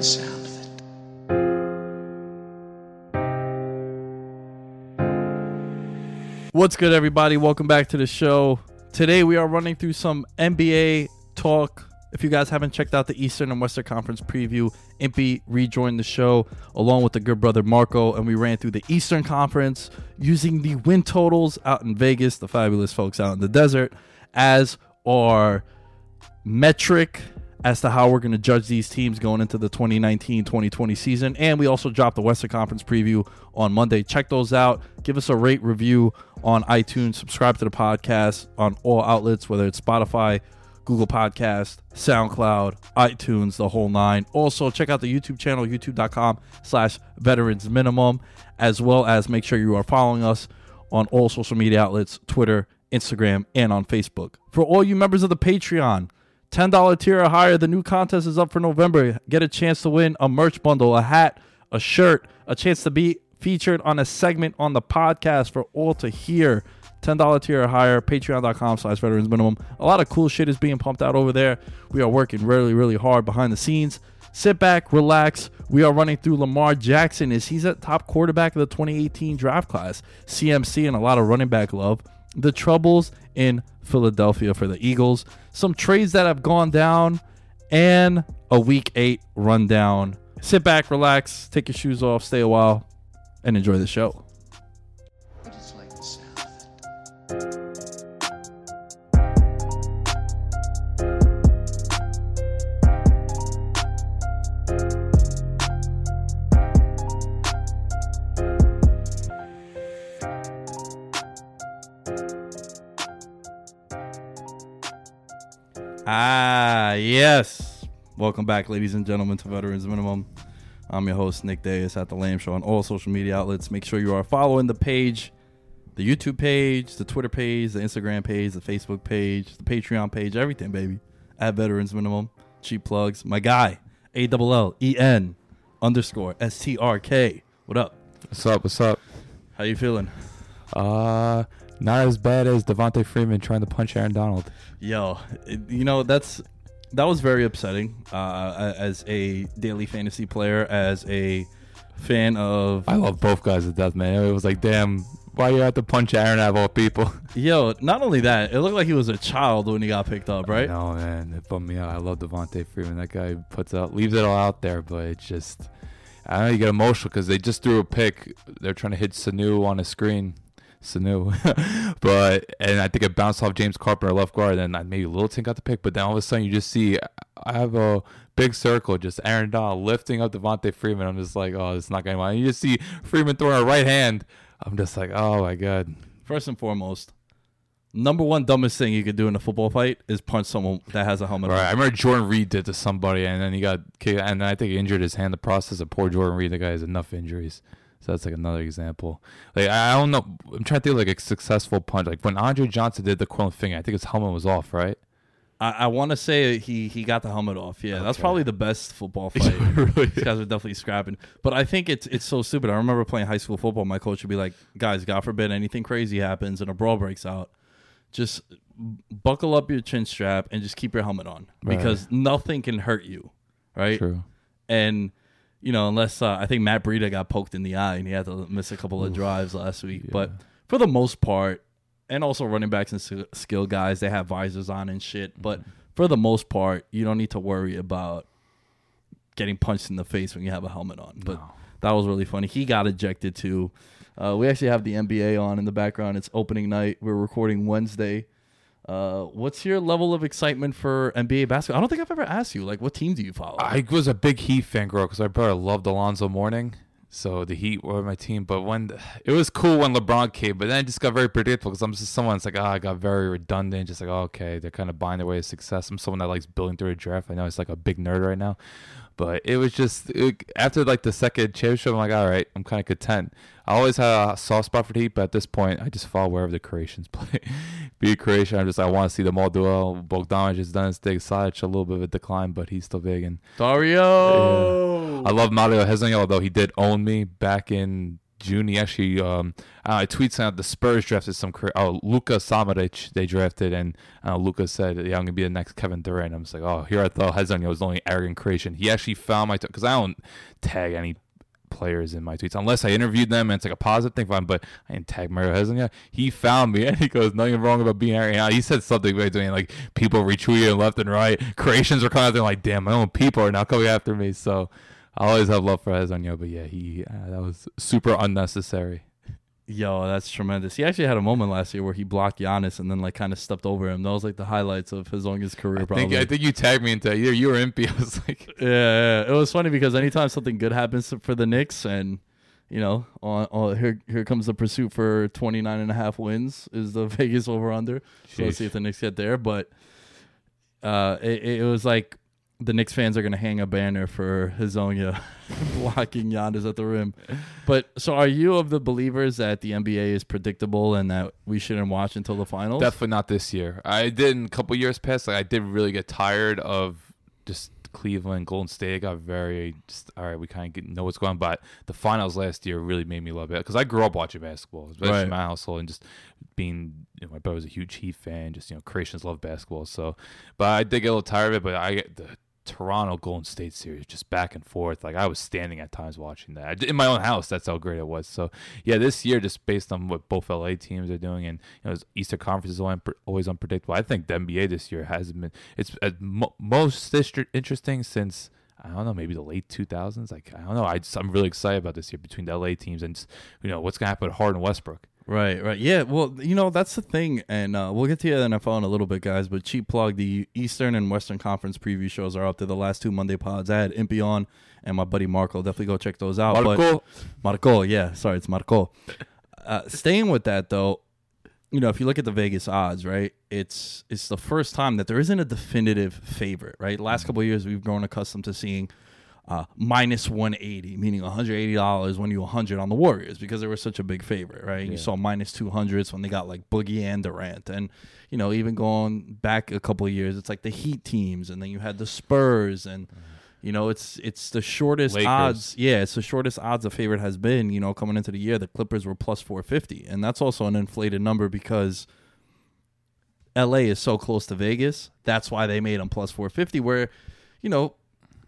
The sound of it. What's good, everybody? Welcome back to the show. Today we are running through some NBA talk. If you guys haven't checked out the Eastern and Western Conference preview, Impy rejoined the show along with the good brother Marco, and we ran through the Eastern Conference using the win totals out in Vegas, the fabulous folks out in the desert, as our metric as to how we're going to judge these teams going into the 2019-2020 season. And we also dropped the western conference preview on monday. Check those out. Give us a rate review on itunes. Subscribe to the podcast on all outlets whether it's spotify google podcast soundcloud itunes the whole nine. Also check out the youtube channel youtube.com slash veterans minimum as well as make sure you are following us on all social media outlets twitter instagram and on facebook. For all you members of the patreon $10 tier or higher. The new contest is up for November. Get a chance to win a merch bundle, a hat, a shirt, a chance to be featured on a segment on the podcast for all to hear. $10 tier or higher, patreon.com slash veterans minimum. A lot of cool shit is being pumped out over there. We are working really, really hard behind the scenes. Sit back, relax. We are running through Lamar Jackson. Is he's a top quarterback of the 2018 draft class? CMC and a lot of running back love. The troubles in Philadelphia for the Eagles, some trades that have gone down, and a week eight rundown. Sit back, relax, take your shoes off, stay a while, and enjoy the show. Ah, yes. Welcome back, ladies and gentlemen, to Veterans Minimum. I'm your host, Nick Dayes at The Lamb Show on all social media outlets. Make sure you are following the page, the YouTube page, the Twitter page, the Instagram page, the Facebook page, the Patreon page, everything, baby. At Veterans Minimum. Cheap plugs. My guy, A L L E N underscore S T R K. What up? What's up? What's up? How you feeling? Uh, not as bad as Devonta Freeman trying to punch Aaron Donald. Yo, you know that's that was very upsetting. Uh, as a daily fantasy player, as a fan of I love both guys to death, man. It was like, damn, why you have to punch Aaron out of all people? yo. Not only that, it looked like he was a child when he got picked up, right? No, man, it bummed me out. I love Devonta Freeman. That guy puts out, leaves it all out there, but it's just, I know. You get emotional because they just threw a pick. They're trying to hit Sanu on a screen. Sanu. but and I think it bounced off James Carpenter left guard, and then uh, maybe Littleton got the pick. But then all of a sudden you just see I have a big circle, just Aaron Donald lifting up Devonta Freeman. I'm just like, oh, it's not going to. You just see Freeman throwing a right hand. I'm just like, oh my god. First and foremost, number one dumbest thing you could do in a football fight is punch someone that has a helmet. Right. on. I remember Jordan Reed did to somebody, and then he got kicked, and I think he injured his hand. The process of poor Jordan Reed, the guy has enough injuries. So that's like another example. Like I don't know. I'm trying to think of like a successful punch. Like when Andre Johnson did the Quillen finger, I think his helmet was off, right? I, I want to say he he got the helmet off. Yeah, that's probably the best football fight. really These guys are definitely scrapping. But I think it's it's so stupid. I remember playing high school football. My coach would be like, "Guys, God forbid anything crazy happens and a brawl breaks out, just buckle up your chin strap and just keep your helmet on Right. because nothing can hurt you, right?" True. And you know, unless uh, I think Matt Breida got poked in the eye and he had to miss a couple of drives last week. But for the most part, and also running backs and skill guys, they have visors on and shit. But for the most part, you don't need to worry about getting punched in the face when you have a helmet on. But that was really funny. He got ejected too. Uh, we actually have the NBA on in the background. It's opening night. We're recording Wednesday. Uh, what's your level of excitement for NBA basketball? I don't think I've ever asked you. Like, what team do you follow? I was a big Heat fan growing because brother loved Alonzo Mourning. So the Heat were my team, but when it was cool when LeBron came, but then it just got very predictable because I'm just someone that's like, oh, I got very redundant. Just like, oh, okay, they're kind of buying their way to success. I'm someone that likes building through a draft. I know it's like a big nerd right now, but it was just it, after like the second championship, I'm like, all right, I'm kind of content. I always had a soft spot for the Heat, but at this point, I just follow wherever the Croatians play. Be a Croatian, I'm just I want to see them all do well. Bogdanovic has done his thing. Saric a little bit of a decline, but he's still big and. Dario. I love Mario Hezonja, although he did own me back in June. He actually, um, I tweets out the Spurs drafted some. Oh, Luka Samanic they drafted, and uh, Luka said, "Yeah, I'm gonna be the next Kevin Durant." I'm just like, oh, here I thought Hezonja was the only arrogant Croatian. He actually found my because I don't tag any players in my tweets unless I interviewed them and it's like a positive thing. Fine, but I didn't tag Mario Hezonja. He found me and he goes, "Nothing wrong about being arrogant." He said something by doing like people retweeting left and right. Croatians are coming out like, "Damn, my own people are now coming after me." So. I always have love for Hezonja, but yeah, he uh, that was super unnecessary. Yo, that's tremendous. He actually had a moment last year where he blocked Giannis and then like kind of stepped over him. That was like the highlights of his longest career. I Probably. think, I think you tagged me into either you or Impy. I was like, yeah, yeah, it was funny because anytime something good happens for the Knicks and you know, on, on here here comes the pursuit for 29 and a half wins is the Vegas over under. So let's see if the Knicks get there, but uh it, it was like the Knicks fans are going to hang a banner for Hezonja blocking Giannis at the rim. But so are you of the believers that the NBA is predictable and that we shouldn't watch until the finals? definitely not this year. I did in a couple years past. Like I did really get tired of just Cleveland, Golden State. I got very just all right. We kind of know what's going on, but the finals last year really made me love it because I grew up watching basketball, especially Right. in my household, and just being you know, my brother was a huge Heat fan. Just you know, Croatians love basketball, so but I did get a little tired of it. But I get the Toronto Golden State series just back and forth. Like I was standing at times watching that in my own house. That's how great it was. So yeah, this year just based on what both LA teams are doing and you know Eastern Conference is always, unpredictable. I think the NBA this year hasn't been it's uh, mo- most interesting since. I don't know, maybe the late 2000s. Like I don't know. I I'm really excited about this year between the LA teams and you know what's gonna happen with Harden Westbrook. Right, right. Yeah, well, you know, that's the thing. And uh, we'll get to the NFL in a little bit, guys. But cheap plug the Eastern and Western Conference preview shows are up to the last two Monday pods. I had Impy on and my buddy Marco. Definitely go check those out. But Marco, Marco, yeah. Sorry, it's Marco. Uh, staying with that, though, you know, if you look at the Vegas odds, right, it's it's the first time that there isn't a definitive favorite, right? Last couple of years, we've grown accustomed to seeing uh, minus 180, meaning $180 when you 100 on the Warriors because they were such a big favorite, right? You saw minus 200s when they got like Boogie and Durant. And, you know, even going back a couple of years, it's like the Heat teams, and then you had the Spurs, and, you know, it's it's the shortest Lakers. odds. Yeah, it's the shortest odds a favorite has been, you know, coming into the year. The Clippers were plus 450. And that's also an inflated number because. LA is so close to Vegas. That's why they made them plus 450. Where, you know,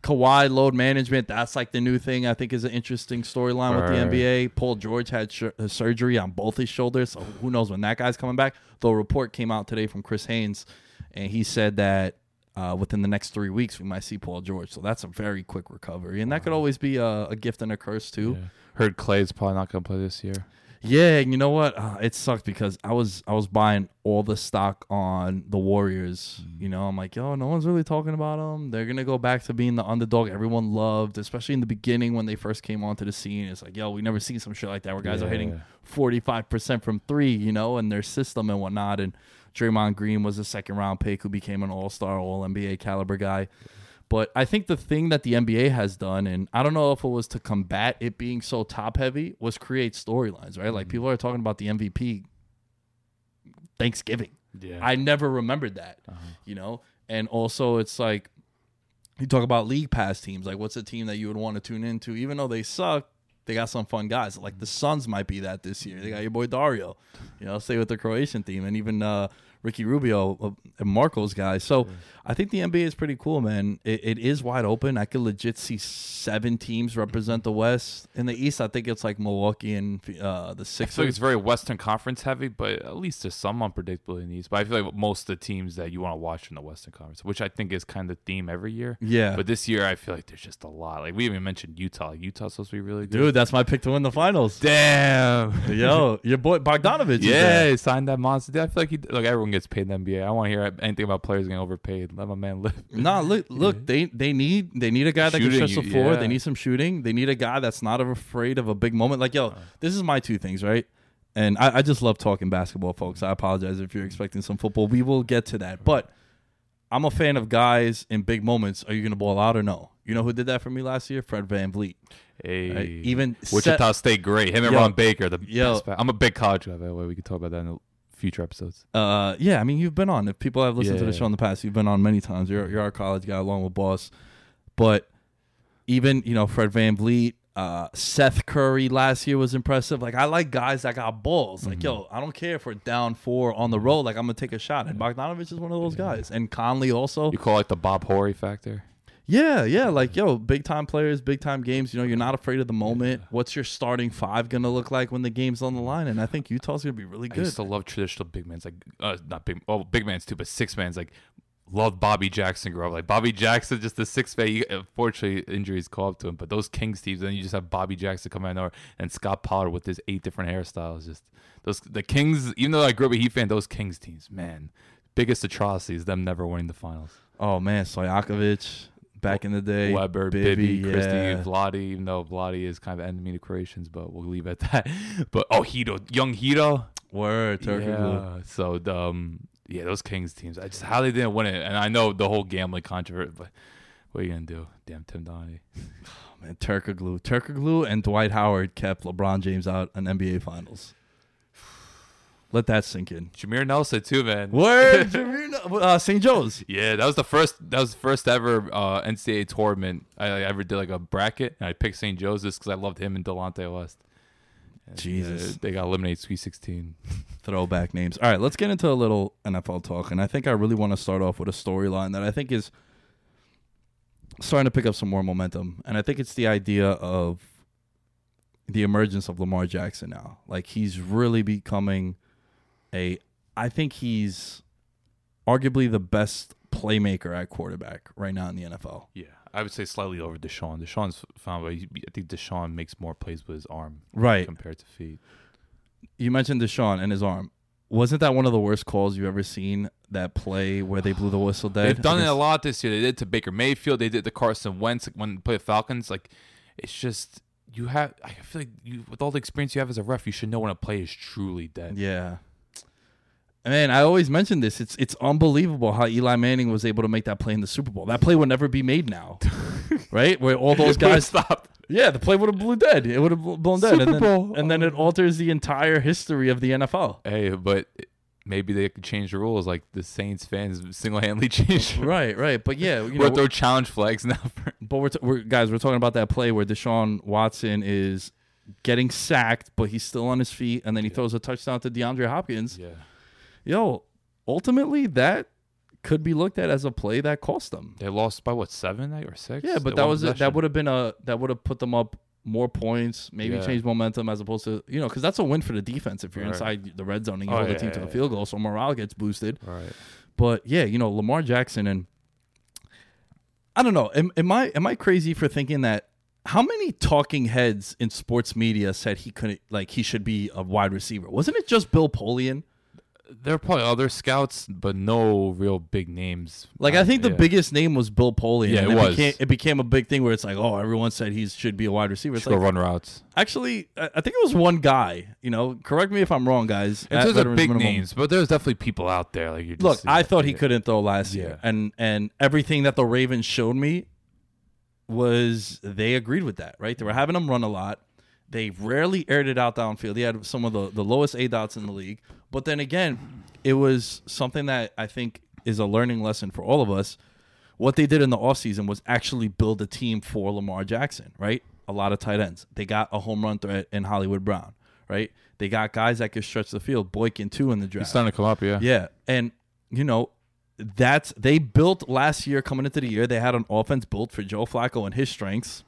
Kawhi load management, that's like the new thing I think is an interesting storyline with the NBA. Paul George had sh- uh, surgery on both his shoulders. So who knows when that guy's coming back? Though a report came out today from Chris Haynes, and he said that uh, within the next three weeks, we might see Paul George. So that's a very quick recovery. And that could always be a, a gift and a curse, too. Yeah. heard Clay's probably not gonna play this year. Yeah, and you know what? Uh, it sucked because I was I was buying all the stock on the Warriors. You know, I'm like, yo, no one's really talking about them. They're gonna go back to being the underdog everyone loved, especially in the beginning when they first came onto the scene. It's like, yo, we never seen some shit like that where guys are hitting 45 percent from three, you know, and their system and whatnot. And Draymond Green was a second round pick who became an All Star, All NBA caliber guy. But I think the thing that the NBA has done, and I don't know if it was to combat it being so top heavy, was create storylines, right? Like people are talking about the MVP Thanksgiving. Yeah. I never remembered that, you know? And also, it's like you talk about league pass teams. Like, what's a team that you would want to tune into? Even though they suck, they got some fun guys. Like the Suns might be that this year. They got your boy Dario, you know, stay with the Croatian team, and even uh, Ricky Rubio uh, and Marco's guys. So I think the NBA is pretty cool, man. It, it is wide open. I could legit see seven teams represent the West. In the East, I think it's like Milwaukee and uh, the I Sixers. feel like it's very Western Conference heavy, but at least there's some unpredictability in these. But I feel like most of the teams that you want to watch in the Western Conference, which I think is kind of the theme every year. Yeah. But this year, I feel like there's just a lot. Like we even mentioned Utah. Like, Utah's supposed to be really good. Dude, that's my pick to win the finals. damn. Yo, your boy Bogdanovich. Yeah, he signed that monster. I feel like he, like everyone gets paid in the NBA. I want to hear anything about players getting overpaid. Let my man live. Nah, look, look, they they need they need a guy that Shooting, can stretch the you- floor. yeah. They need some shooting. They need a guy that's not afraid of a big moment. Like, yo, uh. this is my two things, right? And I, I just love talking basketball, folks. I apologize if you're expecting some football. We will get to that. But I'm a fan of guys in big moments. Are you gonna ball out or no? You know who did that for me last year? Fred VanVleet. Hey, Right? Even Wichita set- State, great. Him and Yo. Ron Baker, the Yo. best. I'm a big college guy, by the way. We could talk about that in the future episodes. Uh, yeah, I mean, you've been on. If people have listened to the show in the past, you've been on many times. You're you're our college guy along with Boss, but even you know Fred VanVleet, uh, Seth Curry last year was impressive. Like I like guys that got balls. Like yo, I don't care if we're down four on the road. Like I'm gonna take a shot. And Bogdanovich is one of those guys. And Conley also. You call it the Bob Horry factor? Yeah, yeah. Like yo, big time players, big time games. You know, you're not afraid of the moment. What's your starting five gonna look like when the game's on the line? And I think Utah's gonna be really good. I used to love traditional big mans, like uh, not big, oh big mans too, but six mans. Like loved Bobby Jackson growing up. Like Bobby Jackson, just the six man. Unfortunately, injuries caught up to him. But those Kings teams, then you just have Bobby Jackson come out nowhere and Scott Pollard with his eight different hairstyles. Just those the Kings. Even though I grew up a Heat fan, those Kings teams, man, biggest atrocities them never winning the finals. Oh man, Stojakovic back in the day. Webber, Bibby, Christie, yeah. Vlade. Even though Vlade is kind of enemy to Croatians, but we'll leave it at that. But oh, Hedo, young Hedo. Word, Turkoglu. Yeah. So um, yeah, those Kings teams. I just how they didn't win it, and I know the whole gambling controversy, but what are you gonna do? Damn Tim Donaghy. Oh, man, Turkoglu. Turkoglu and Dwight Howard kept LeBron James out in NBA Finals. Let that sink in. Jameer Nelson too, man. Word, Jameer uh, St. Joe's. Yeah, that was the first. That was the first ever uh, NCAA tournament I, I ever did like a bracket, and I picked St. Joseph's because I loved him and Delonte West. And, uh, Jesus. they got eliminated Sweet Sixteen. Throwback names. All right, let's get into a little NFL talk. And I think I really want to start off with a storyline that I think is starting to pick up some more momentum. And I think it's the idea of the emergence of Lamar Jackson now. Like he's really becoming a I think he's arguably the best playmaker at quarterback right now in the NFL. Yeah, I would say slightly over Deshaun. Deshaun's found, but I think Deshaun makes more plays with his arm Right. compared to feet. You mentioned Deshaun and his arm. Wasn't that one of the worst calls you've ever seen? That play where they blew the whistle dead. They've done it a lot this year. They did it to Baker Mayfield. They did it to Carson Wentz when they played Falcons. Like, it's just you have. I feel like you, with all the experience you have as a ref, you should know when a play is truly dead. Yeah. Man, I always mention this. It's it's unbelievable how Eli Manning was able to make that play in the Super Bowl. That play would never be made now, right? Where all those guys, stop. yeah, the play would have blew dead. It would have blown dead, and Super then, Bowl. and then it alters the entire history of the NFL. Hey, but maybe they could change the rules. Like the Saints fans single-handedly changed. Right, right, but yeah, you We're know, throw challenge flags now. For, but we're, t- we're guys, we're talking about that play where Deshaun Watson is getting sacked, but he's still on his feet, and then he throws a touchdown to DeAndre Hopkins. yeah. Yo, ultimately, that could be looked at as a play that cost them. They lost by what seven or six? Yeah, but that was it. That would have been a that would have put them up more points, maybe Yeah. change momentum as opposed to you know because that's a win for the defense if you're Right. inside the red zone and you Oh, hold the yeah, team to yeah, the yeah. field goal, so morale gets boosted. right. But yeah, you know Lamar Jackson and I don't know. Am, am I am I crazy for thinking that how many talking heads in sports media said he couldn't like he should be a wide receiver? Wasn't it just Bill Polian? There are probably other scouts, but no real big names. Like I think the yeah. biggest name was Bill Polian. Yeah, and it was. Became, it became a big thing where it's like, oh, everyone said he should be a wide receiver. It's Should go run routes. actually, I think it was one guy. You know, correct me if I'm wrong, guys. Terms of Veterans big Minimum. names, but there's definitely people out there. Like you Look, I thought he yeah. couldn't throw last year, and and everything that the Ravens showed me was they agreed with that. Right? They were having him run a lot. They rarely aired it out downfield. He had some of the, the lowest aDOTs in the league. But then again, it was something that I think is a learning lesson for all of us. What they did in the offseason was actually build a team for Lamar Jackson, right? A lot of tight ends. They got a home run threat in Hollywood Brown, right? They got guys that could stretch the field. Boykin too in the draft. He's starting to come up. Yeah. Yeah, and you know that's they built last year coming into the year. They had an offense built for Joe Flacco and his strengths.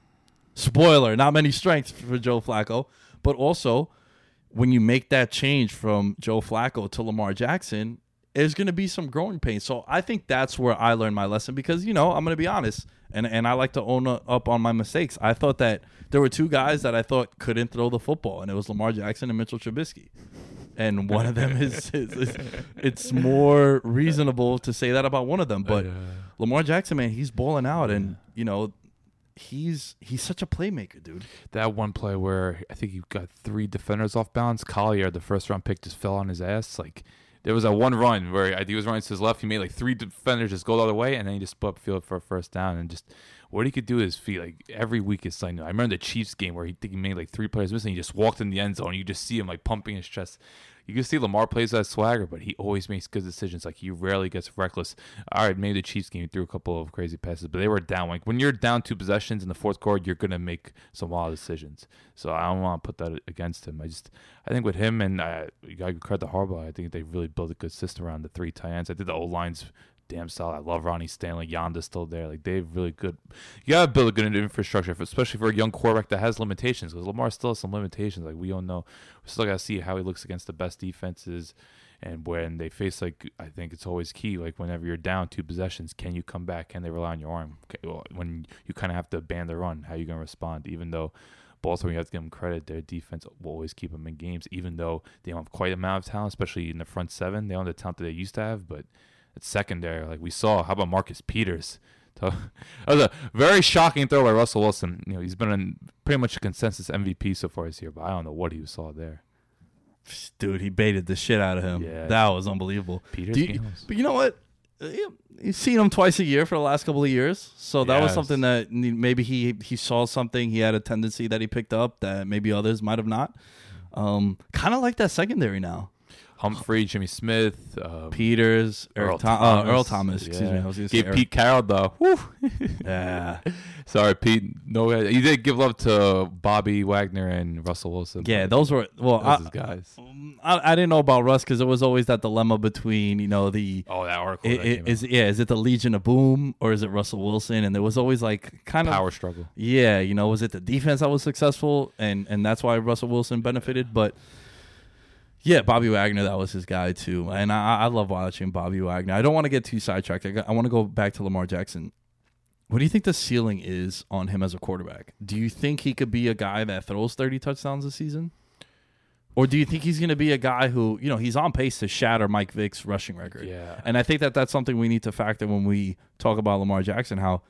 Spoiler: not many strengths for Joe Flacco, but also when you make that change from Joe Flacco to Lamar Jackson, there's going to be some growing pains. So I think that's where I learned my lesson because you know I'm going to be honest, and and I like to own up on my mistakes. I thought that there were two guys that I thought couldn't throw the football, and it was Lamar Jackson and Mitchell Trubisky. And one of them is, is, is it's more reasonable to say that about one of them, but Lamar Jackson, man, he's balling out, and you know he's he's such a playmaker, dude. That one play where I think he got three defenders off balance. Collier, the first round pick, just fell on his ass. Like there was that one run where I think he was running to his left. He made like three defenders just go the other way, and then he just split up field for a first down. And just what he could do his feet, like every week is something. I remember the Chiefs game where he think he made like three players missing. He just walked in the end zone. You just see him like pumping his chest. You can see Lamar plays that swagger, but he always makes good decisions. Like he rarely gets reckless. All right, maybe the Chiefs game threw a couple of crazy passes, but they were down. Like when you're down two possessions in the fourth quarter, you're gonna make some wild decisions. So I don't want to put that against him. I just I think with him and uh, you got to credit the Harbaugh. I think they really built a good system around the three tight ends. I think the old lines damn solid. I love Ronnie Stanley. Yanda's still there. Like they've really good. You gotta build a good infrastructure, for, especially for a young quarterback that has limitations. Because Lamar still has some limitations. Like we don't know. We still gotta see how he looks against the best defenses. And when they face like, I think it's always key. Like whenever you're down two possessions, can you come back? Can they rely on your arm? When you kind of have to ban the run, how you gonna respond? Even though Baltimore, you have to give them credit. Their defense will always keep them in games, even though they don't have quite a amount of talent, especially in the front seven. They don't have the talent that they used to have, but it's secondary. Like we saw, how about Marcus Peters? That was a very shocking throw by Russell Wilson. You know, he's been in pretty much a consensus MVP so far this year, but I don't know what he saw there. Dude, he baited the shit out of him. Yeah. That was unbelievable. Peters you- but you know what? Uh, You've seen him twice a year for the last couple of years, so that was something that maybe he he saw something. He had a tendency that he picked up that maybe others might have not. Um, kind of like that secondary now. Humphrey, Jimmy Smith, uh, Peters, Earl Thom- Thomas. uh, Earl Thomas. Excuse me. I was going to say Pete Carroll whew. Yeah, Sorry, Pete. No, you did give love to Bobby Wagner and Russell Wilson. yeah. Those were well. those I, guys. I, I didn't know about Russ because there was always that dilemma between you know the Oh, that article. i- that i- came is out. yeah is it the Legion of Boom or is it Russell Wilson? And there was always like kind of power struggle. Yeah, you know, was it the defense that was successful, and and that's why Russell Wilson benefited? But yeah, Bobby Wagner, that was his guy too, and I, I love watching Bobby Wagner. I don't want to get too sidetracked. I, got- I want to go back to Lamar Jackson. What do you think the ceiling is on him as a quarterback? Do you think he could be a guy that throws thirty touchdowns a season? Or do you think he's going to be a guy who, you know, he's on pace to shatter Mike Vick's rushing record? Yeah. And I think that that's something we need to factor when we talk about Lamar Jackson. How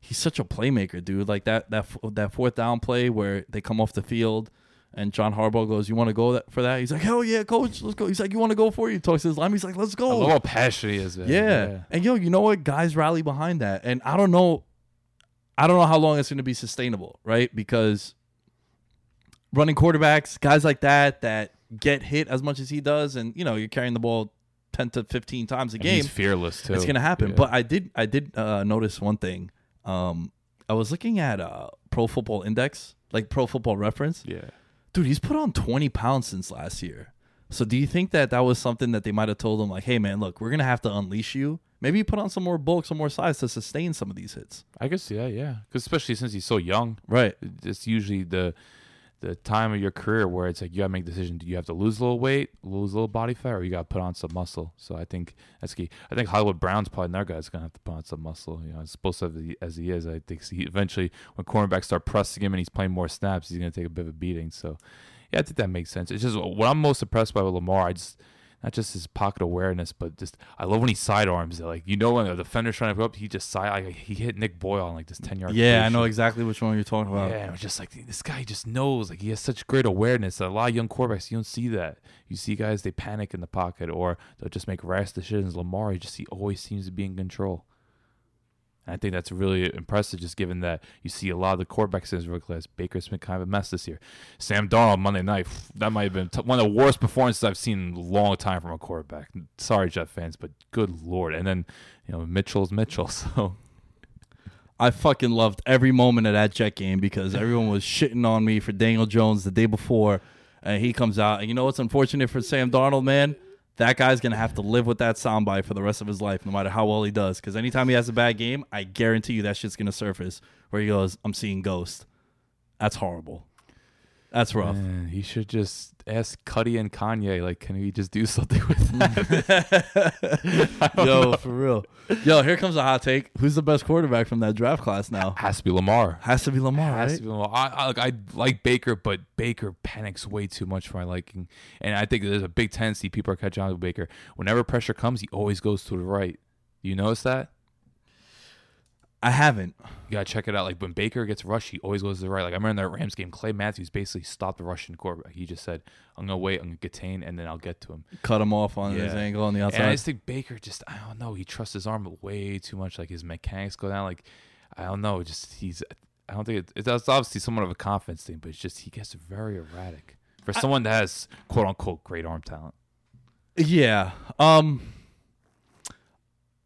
he's such a playmaker, dude. Like that that that fourth down play where they come off the field and John Harbaugh goes, "You want to go that, for that?" He's like, "Hell yeah, coach, let's go." He's like, "You want to go for it?" He talks to his line. He's like, "Let's I love go." how passionate he is. Man. Yeah. And yo, you know what? Guys rally behind that. And I don't know I don't know how long it's going to be sustainable, right? Because running quarterbacks, guys like that that get hit as much as he does and you know, you're carrying the ball 10 to 15 times a And game. He's fearless too. It's going to happen. Yeah. But I did I did uh, notice one thing. Um I was looking at uh Pro Football Index, like Pro Football Reference. yeah. Dude, he's put on 20 pounds since last year. So do you think that that was something that they might have told him like, "Hey man, look, we're going to have to unleash you. Maybe you put on some more bulk, some more size to sustain some of these hits." I guess yeah, yeah. Because especially since he's so young, Right. it's usually the the time of your career where it's like you gotta make a decision. Do you have to lose a little weight, lose a little body fat, or you gotta put on some muscle? So I think that's key. I think Hollywood Brown's probably another guy that's gonna have to put on some muscle. You know, as supposed as he, as he is, I think he eventually when cornerbacks start pressing him and he's playing more snaps, he's gonna take a bit of a beating. So yeah, I think that makes sense. It's just what I'm most impressed by with Lamar. I just not just his pocket awareness, but just I love when he sidearms it. Like you know when the defender's trying to go up, he just side. Like, he hit Nick Boyle on like this ten yard. Yeah, I know exactly which one you're talking about. Yeah, it was just like this guy just knows. Like he has such great awareness. A lot of young quarterbacks, you don't see that. You see guys they panic in the pocket or they'll just make rash decisions. Lamar, he just he always seems to be in control. And I think that's really impressive, just given that you see a lot of the quarterbacks in his rookie class. Baker's been kind of a mess this year. Sam Darnold Monday night, that might have been t- one of the worst performances I've seen in a long time from a quarterback. Sorry, Jet fans, but good lord. And then you know Mitchell's Mitchell, so I fucking loved every moment of that Jet game because everyone was shitting on me for Daniel Jones the day before, and he comes out. And you know what's unfortunate for Sam Darnold, man? That guy's gonna have to live with that soundbite for the rest of his life, no matter how well he does. Because anytime he has a bad game, I guarantee you that shit's gonna surface where he goes, "I'm seeing ghosts. That's horrible. That's rough. Man, he should just ask Cudi and Kanye, like, can we just do something with that? Yo, for real. Yo, here comes a hot take. Who's the best quarterback from that draft class now? Has to be Lamar. Has to be Lamar, Has right? to be Lamar. I, I, like, I like Baker, but Baker panics way too much for my liking. And I think there's a big tendency people are catching on to Baker. Whenever pressure comes, he always goes to the right. You notice that? I haven't. You gotta check it out. Like when Baker gets rushed, he always goes to the right. Like I remember in that Rams game, Clay Matthews basically stopped the Russian quarterback. He just said, "I'm gonna wait, I'm gonna contain, and then I'll get to him." Cut him off on his Yeah. angle on the outside. And I just think Baker just I don't know. He trusts his arm way too much. Like his mechanics go down. Like I don't know. Just he's. I don't think it, it's obviously somewhat of a confidence thing, but it's just he gets very erratic for someone that has quote unquote great arm talent. Yeah. Um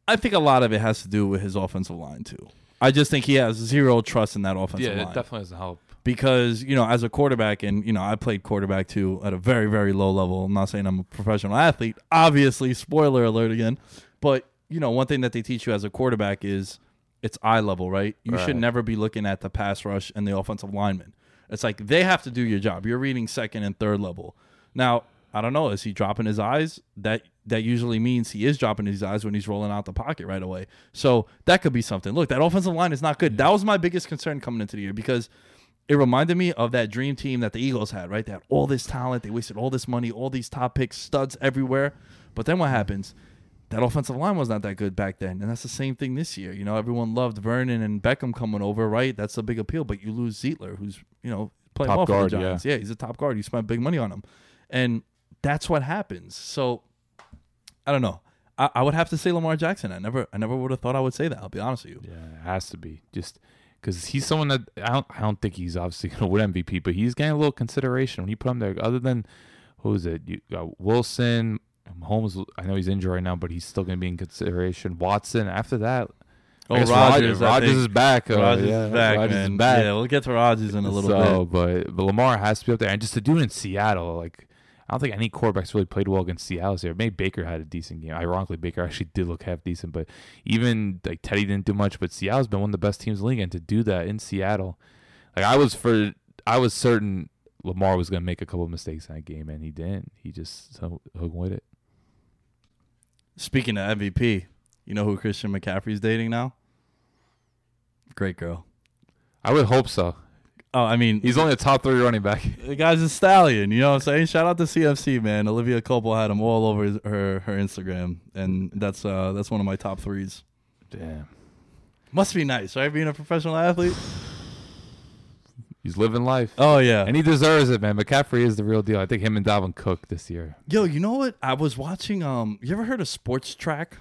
I think a lot of it has to do with his offensive line too. I just think he has zero trust in that offensive line. yeah, line. it definitely doesn't help. because, you know, as a quarterback and, you know, I played quarterback too at a very, very low level. I'm not saying I'm a professional athlete. Obviously, spoiler alert again. But, you know, one thing that they teach you as a quarterback is it's eye level, right? You should never be looking at the pass rush and the offensive lineman. It's like they have to do your job. You're reading second and third level. Now, I don't know. Is he dropping his eyes? That that usually means he is dropping his eyes when he's rolling out the pocket right away. So that could be something. Look, that offensive line is not good. That was my biggest concern coming into the year because it reminded me of that dream team that the Eagles had, right? They had all this talent, they wasted all this money, all these top picks, studs everywhere. But then what happens? That offensive line was not that good back then, and that's the same thing this year. You know, everyone loved Vernon and Beckham coming over, right? That's a big appeal. But you lose Zeitler, who's you know playing Top well for the Giants. Yeah. he's a top guard. You spent big money on him, and that's what happens. So I don't know. I, I would have to say Lamar Jackson. I never, I never would have thought I would say that. I'll be honest with you. Yeah, it has to be just because he's someone that I don't. I don't think he's obviously going to win MVP, but he's getting a little consideration when you put him there. Other than who is it? You got Wilson, Holmes. I know he's injured right now, but he's still going to be in consideration. Watson. After that, Oh, Rodgers is back. Uh, Rodgers yeah, is back, Rodgers man. is back. Yeah, we'll get to Rodgers in a little so, bit. but but Lamar has to be up there, and just to do it in Seattle, like I don't think any quarterbacks really played well against Seattle year. Maybe Baker had a decent game. Ironically, Baker actually did look half decent, but even like Teddy didn't do much. But Seattle's been one of the best teams in the league, and to do that in Seattle, like I was for, I was certain Lamar was going to make a couple of mistakes in that game, and he didn't. He just hooked with it. Speaking of MVP, you know who Christian McCaffrey's dating now? Great girl. I would hope so. Oh, I mean, He's only a top three running back. the guy's a stallion. You know what I'm saying? Shout out to CFC, man. Olivia Culpo had him all over his, her her Instagram, and that's uh that's one of my top threes. Damn, Must be nice, right? Being a professional athlete. he's living life. Oh yeah. And he deserves it, man. McCaffrey is the real deal. I think him and Dalvin Cook this year. Yo, you know what? I was watching. Um, you ever heard of Sports Track?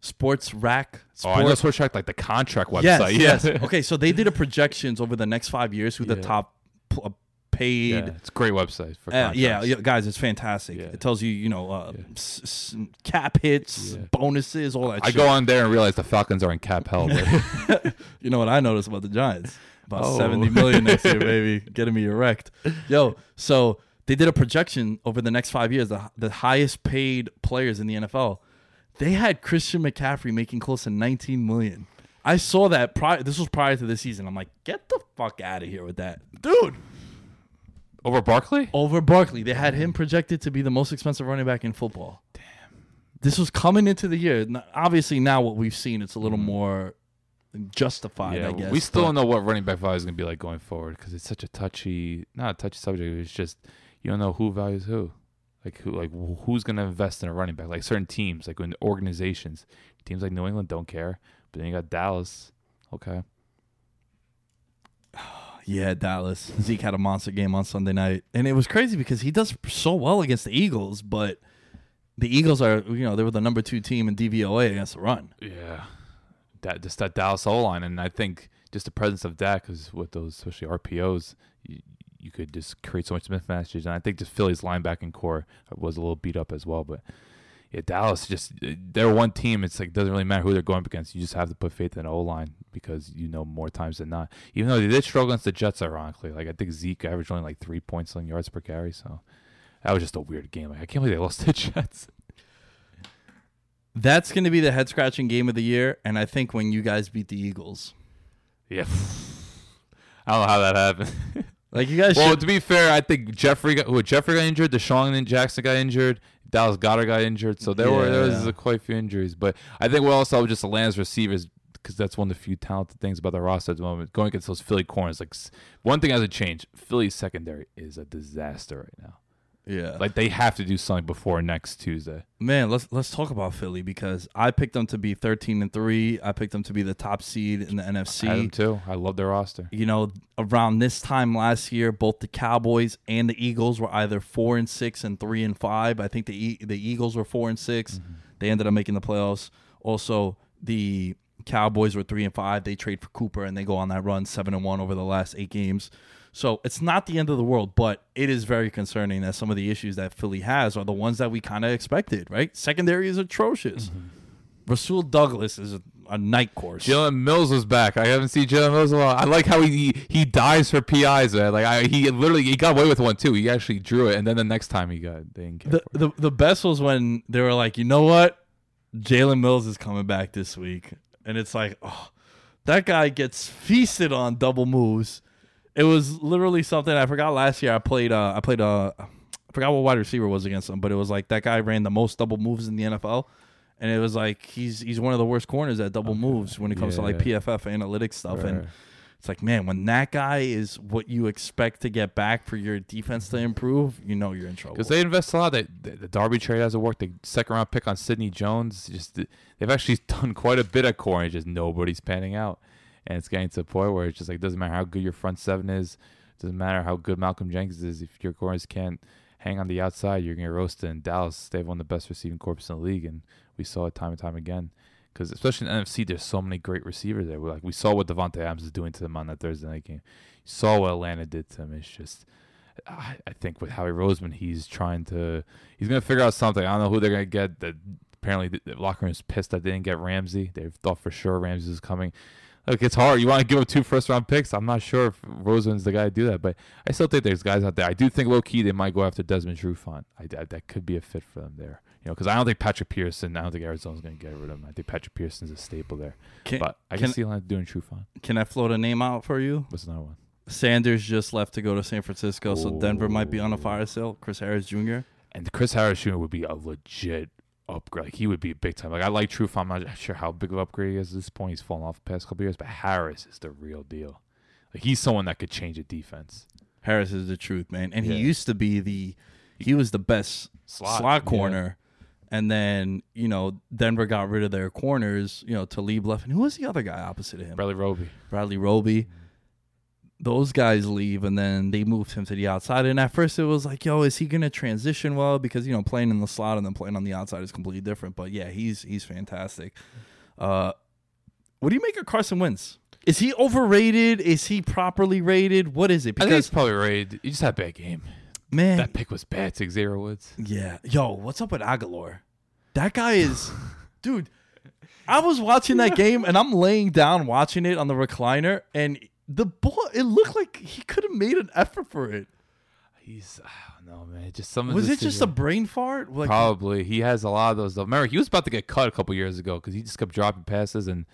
Sports Rack. Oh, I know Sports- Sports Track, like the contract website. Yes, yes. okay, so they did a projections over the next five years who the top pl- uh, paid. Yeah, it's a great website for Uh, yeah, yeah, guys, it's fantastic. Yeah. It tells you, you know, uh, Yeah. s- s- cap hits, Yeah. bonuses, all that. I shit. go on there and realize the Falcons are in cap hell. You know what I noticed about the Giants? About Oh. seventy million next year, baby, getting me erect. Yo, so they did a projection over the next five years, the the highest paid players in the NFL. They had Christian McCaffrey making close to nineteen million. I saw that prior. This was prior to the season. I'm like, get the fuck out of here with that, dude. Over Barkley? over Barkley. They had him projected to be the most expensive running back in football. Damn. This was coming into the year. Obviously, now what we've seen, it's a little mm-hmm. more justified, I guess. we still don't know what running back value is going to be like going forward because it's such a touchy, not a touchy subject. It's just you don't know who values who, like who, like who's going to invest in a running back. Like certain teams, like in organizations, teams like New England don't care, but then you got Dallas. Okay, Yeah, Dallas. Zeke had a monster game on Sunday night, and it was crazy because he does so well against the Eagles, but the Eagles are, you know, they were the number two team in DVOA against the run. yeah, that just that Dallas O line, and I think just the presence of that, because with those especially RPOs, you, you could just create so much mismatches, and I think just Philly's linebacking core was a little beat up as well, but. Yeah, Dallas just they're one team. It's like doesn't really matter who they're going up against. You just have to put faith in the O line because you know more times than not. Even though they did struggle against the Jets, ironically, like I think Zeke averaged only like three points on yards per carry. So that was just a weird game. Like I can't believe they lost to the Jets. That's going to be the head scratching game of the year, and I think when you guys beat the Eagles, Yeah, I don't know how that happened. like you guys well, should. to be fair, I think Jeffery got who, Jeffery got injured, DeSean and Jackson got injured, Dallas Goedert got injured, so there were there was Yeah. quite a few injuries. But I think we also have just the Lance receivers because that's one of the few talented things about the roster at the moment. Going against those Philly corners, like one thing hasn't changed. Philly's secondary is a disaster right now. Yeah, Like they have to do something before next Tuesday. man, let's let's talk about Philly because I picked them to be thirteen and three. I picked them to be the top seed in the NFC. I them too. I love their roster. You know, around this time last year, both the Cowboys and the Eagles were either four and six and three and five. I think the E- the Eagles were four and 6 mm-hmm. They ended up making the playoffs. Also, the Cowboys were three and five. They trade for Cooper and they go on that run seven and one over the last eight games. So it's not the end of the world, but it is very concerning that some of the issues that Philly has are the ones that we kind of expected. Right, secondary is atrocious. Mm-hmm. Rasul Douglas is a, a night course. Jalen Mills was back. I haven't seen Jalen Mills in a while. I like how he he dies for PIs, man. Like I, he literally he got away with one too. He actually drew it, and then the next time he got they didn't care the, for it. the the best was when they were like, you know what, Jalen Mills is coming back this week, and it's like, oh, that guy gets feasted on double moves. It was literally something I forgot last year. I played uh I played uh I forgot what wide receiver was against him, but it was like that guy ran the most double moves in the NFL. And it was like he's he's one of the worst corners at double moves when it comes to like Yeah. PFF analytics stuff. And it's like, man, when that guy is what you expect to get back for your defense to improve, you know you're in trouble. Because they invest a lot. They, the, the Darby trade hasn't worked. The second round pick on Sidney Jones, just they've actually done quite a bit of core, and just nobody's panning out. And it's getting to the point where it's just like doesn't matter how good your front seven is, doesn't matter how good Malcolm Jenkins is. If your corners can't hang on the outside, you're gonna roast roasted. In Dallas, they have one of the best receiving corps in the league, and we saw it time and time again. Because especially in the NFC, there's so many great receivers there. We're like we saw what Davante Adams is doing to them on that Thursday night game. You saw what Atlanta did to him. It's just I, I think with Howie Roseman, he's trying to he's gonna figure out something. I don't know who they're gonna get. That apparently the, the locker room is pissed that they didn't get Ramsey. They thought for sure Ramsey was coming. Look, it's hard. You want to give up two first round picks. I'm not sure if Rosen's the guy to do that, but I still think there's guys out there. I do think low key they might go after Desmond Trufant. I, I that could be a fit for them there. You know, because I don't think Patrick Pearson. I don't think Arizona's gonna get rid of him. I think Patrick Pearson's a staple there. Can, But I can, can see Atlanta doing Trufant. can I float a name out for you? What's another one? Sanders just left to go to San Francisco, so Denver might be on a fire sale. Chris Harris Jr. And Chris Harris Jr. would be a legit upgrade. Like he would be a big time. Like I like Truth. I'm not sure how big of an upgrade he is at this point. He's fallen off the past couple years, but Harris is the real deal. Like he's someone that could change a defense. Harris is the truth, man. And he used to be the he was the best Slot, slot, yeah. corner. And then, you know, Denver got rid of their corners, you know, Talib left. And who was the other guy opposite of him? Bradley Roby. Bradley Roby. Those guys leave and then they moved him to the outside. And at first it was like, yo, is he gonna transition well? Because, you know, playing in the slot and then playing on the outside is completely different. But yeah, he's he's fantastic. Uh what do you make of Carson Wentz? Is he overrated? Is he properly rated? What is it? I think he's probably rated. He just had a bad game. man, That pick was bad to Xavier Woods. Yeah. Yo, what's up with Agholor? That guy is dude. I was watching that game and I'm laying down watching it on the recliner and the ball it looked like he could have made an effort for it. He's I don't know, man. Just some Was the it just a brain fart? Like Probably. He has a lot of those. Though. Remember, he was about to get cut a couple years ago because he just kept dropping passes, and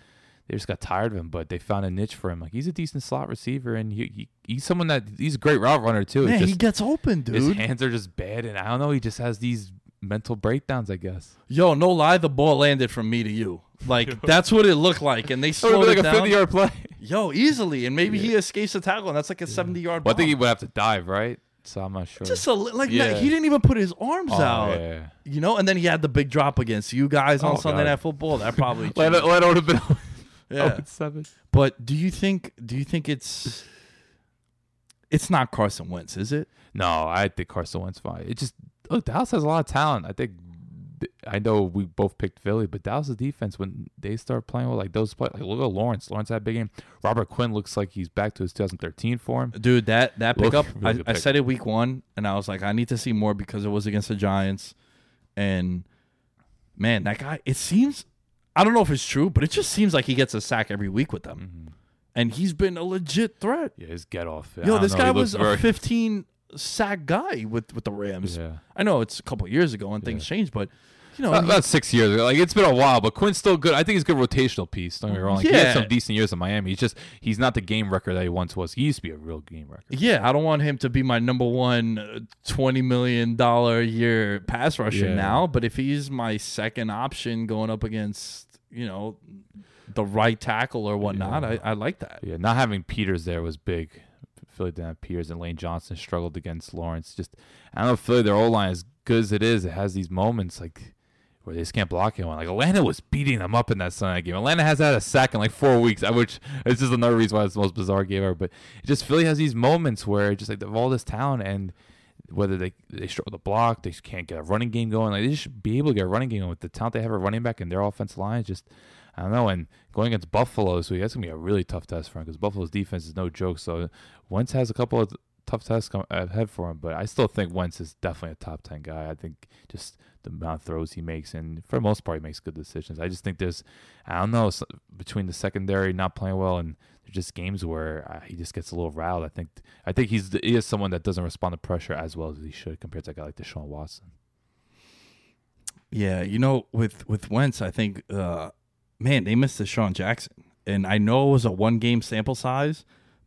they just got tired of him. But they found a niche for him. Like he's a decent slot receiver, and he, he he's someone that he's a great route runner too. It's Man, he gets open, dude. his hands are just bad, and I don't know. He just has these mental breakdowns, I guess. Yo, no lie, the ball landed from me to you. Like that's what it looked like, and they It would slowed it like a down. 50 yard play. Yo, easily, and maybe he escapes the tackle, and that's like a seventy yard. Well, I think he would have to dive, right? So I'm not sure. just a li- like Yeah. he didn't even put his arms Oh, out. yeah. You know, and then he had the big drop against you guys on Oh, Sunday God. Night Football. That probably Let it, let it would have been. Oh, yeah. Oh, seven. But do you think do you think it's it's not Carson Wentz, is it? No, I think Carson Wentz fine. It just look Dallas has a lot of talent. I think I know we both picked Philly, but Dallas' defense when they start playing well, like those play, like look at Lawrence. Lawrence had a big game. Robert Quinn looks like he's back to his 2013 form. Dude, that that pickup, really I, good I said it week one, and I was like, I need to see more because it was against the Giants, and man, that guy. It seems, I don't know if it's true, but it just seems like he gets a sack every week with them, Mm-hmm. and he's been a legit threat. Yeah, his get off. Yo, this know, guy was looks a very- 15 sack guy with with the Rams. Yeah. I know it's a couple years ago and things changed, but you know, About, about six years ago. Like it's been a while, but Quinn's still good. I think he's a good rotational piece. Don't get me wrong. Like, He had some decent years in Miami. He's just he's not the game wrecker that he once was. He used to be a real game wrecker. Yeah, I don't want him to be my number one uh, twenty million dollar year pass rusher Yeah. now. But if he's my second option going up against you know the right tackle or whatnot, I, I like that. Yeah, not having Peters there was big. Philly didn't have Peters and Lane Johnson struggled against Lawrence. Just I don't know, Philly their O line as good as it is, it has these moments like where they just can't block anyone. Like Atlanta was beating them up in that Sunday game. Atlanta has had a sack in like four weeks, which this is another reason why it's the most bizarre game ever. But it just Philly has these moments where it's just like they have all this talent and whether they they struggle to block, they can't get a running game going. Like they should be able to get a running game going with the talent they have at running back and their offensive line. Just I don't know. And going against Buffalo week, that's gonna be a really tough test for him because Buffalo's defense is no joke. So Wentz has a couple of tough come ahead for him, but I still think Wentz is definitely a top ten guy. I think just the amount of throws he makes, and for the most part, he makes good decisions. I just think there's, I don't know, between the secondary not playing well and just games where uh, he just gets a little riled. I think, I think he's he is someone that doesn't respond to pressure as well as he should compared to a guy like Deshaun Watson. Yeah, you know, with with Wentz, I think, uh, man, they missed DeSean Jackson, and I know it was a one game sample size,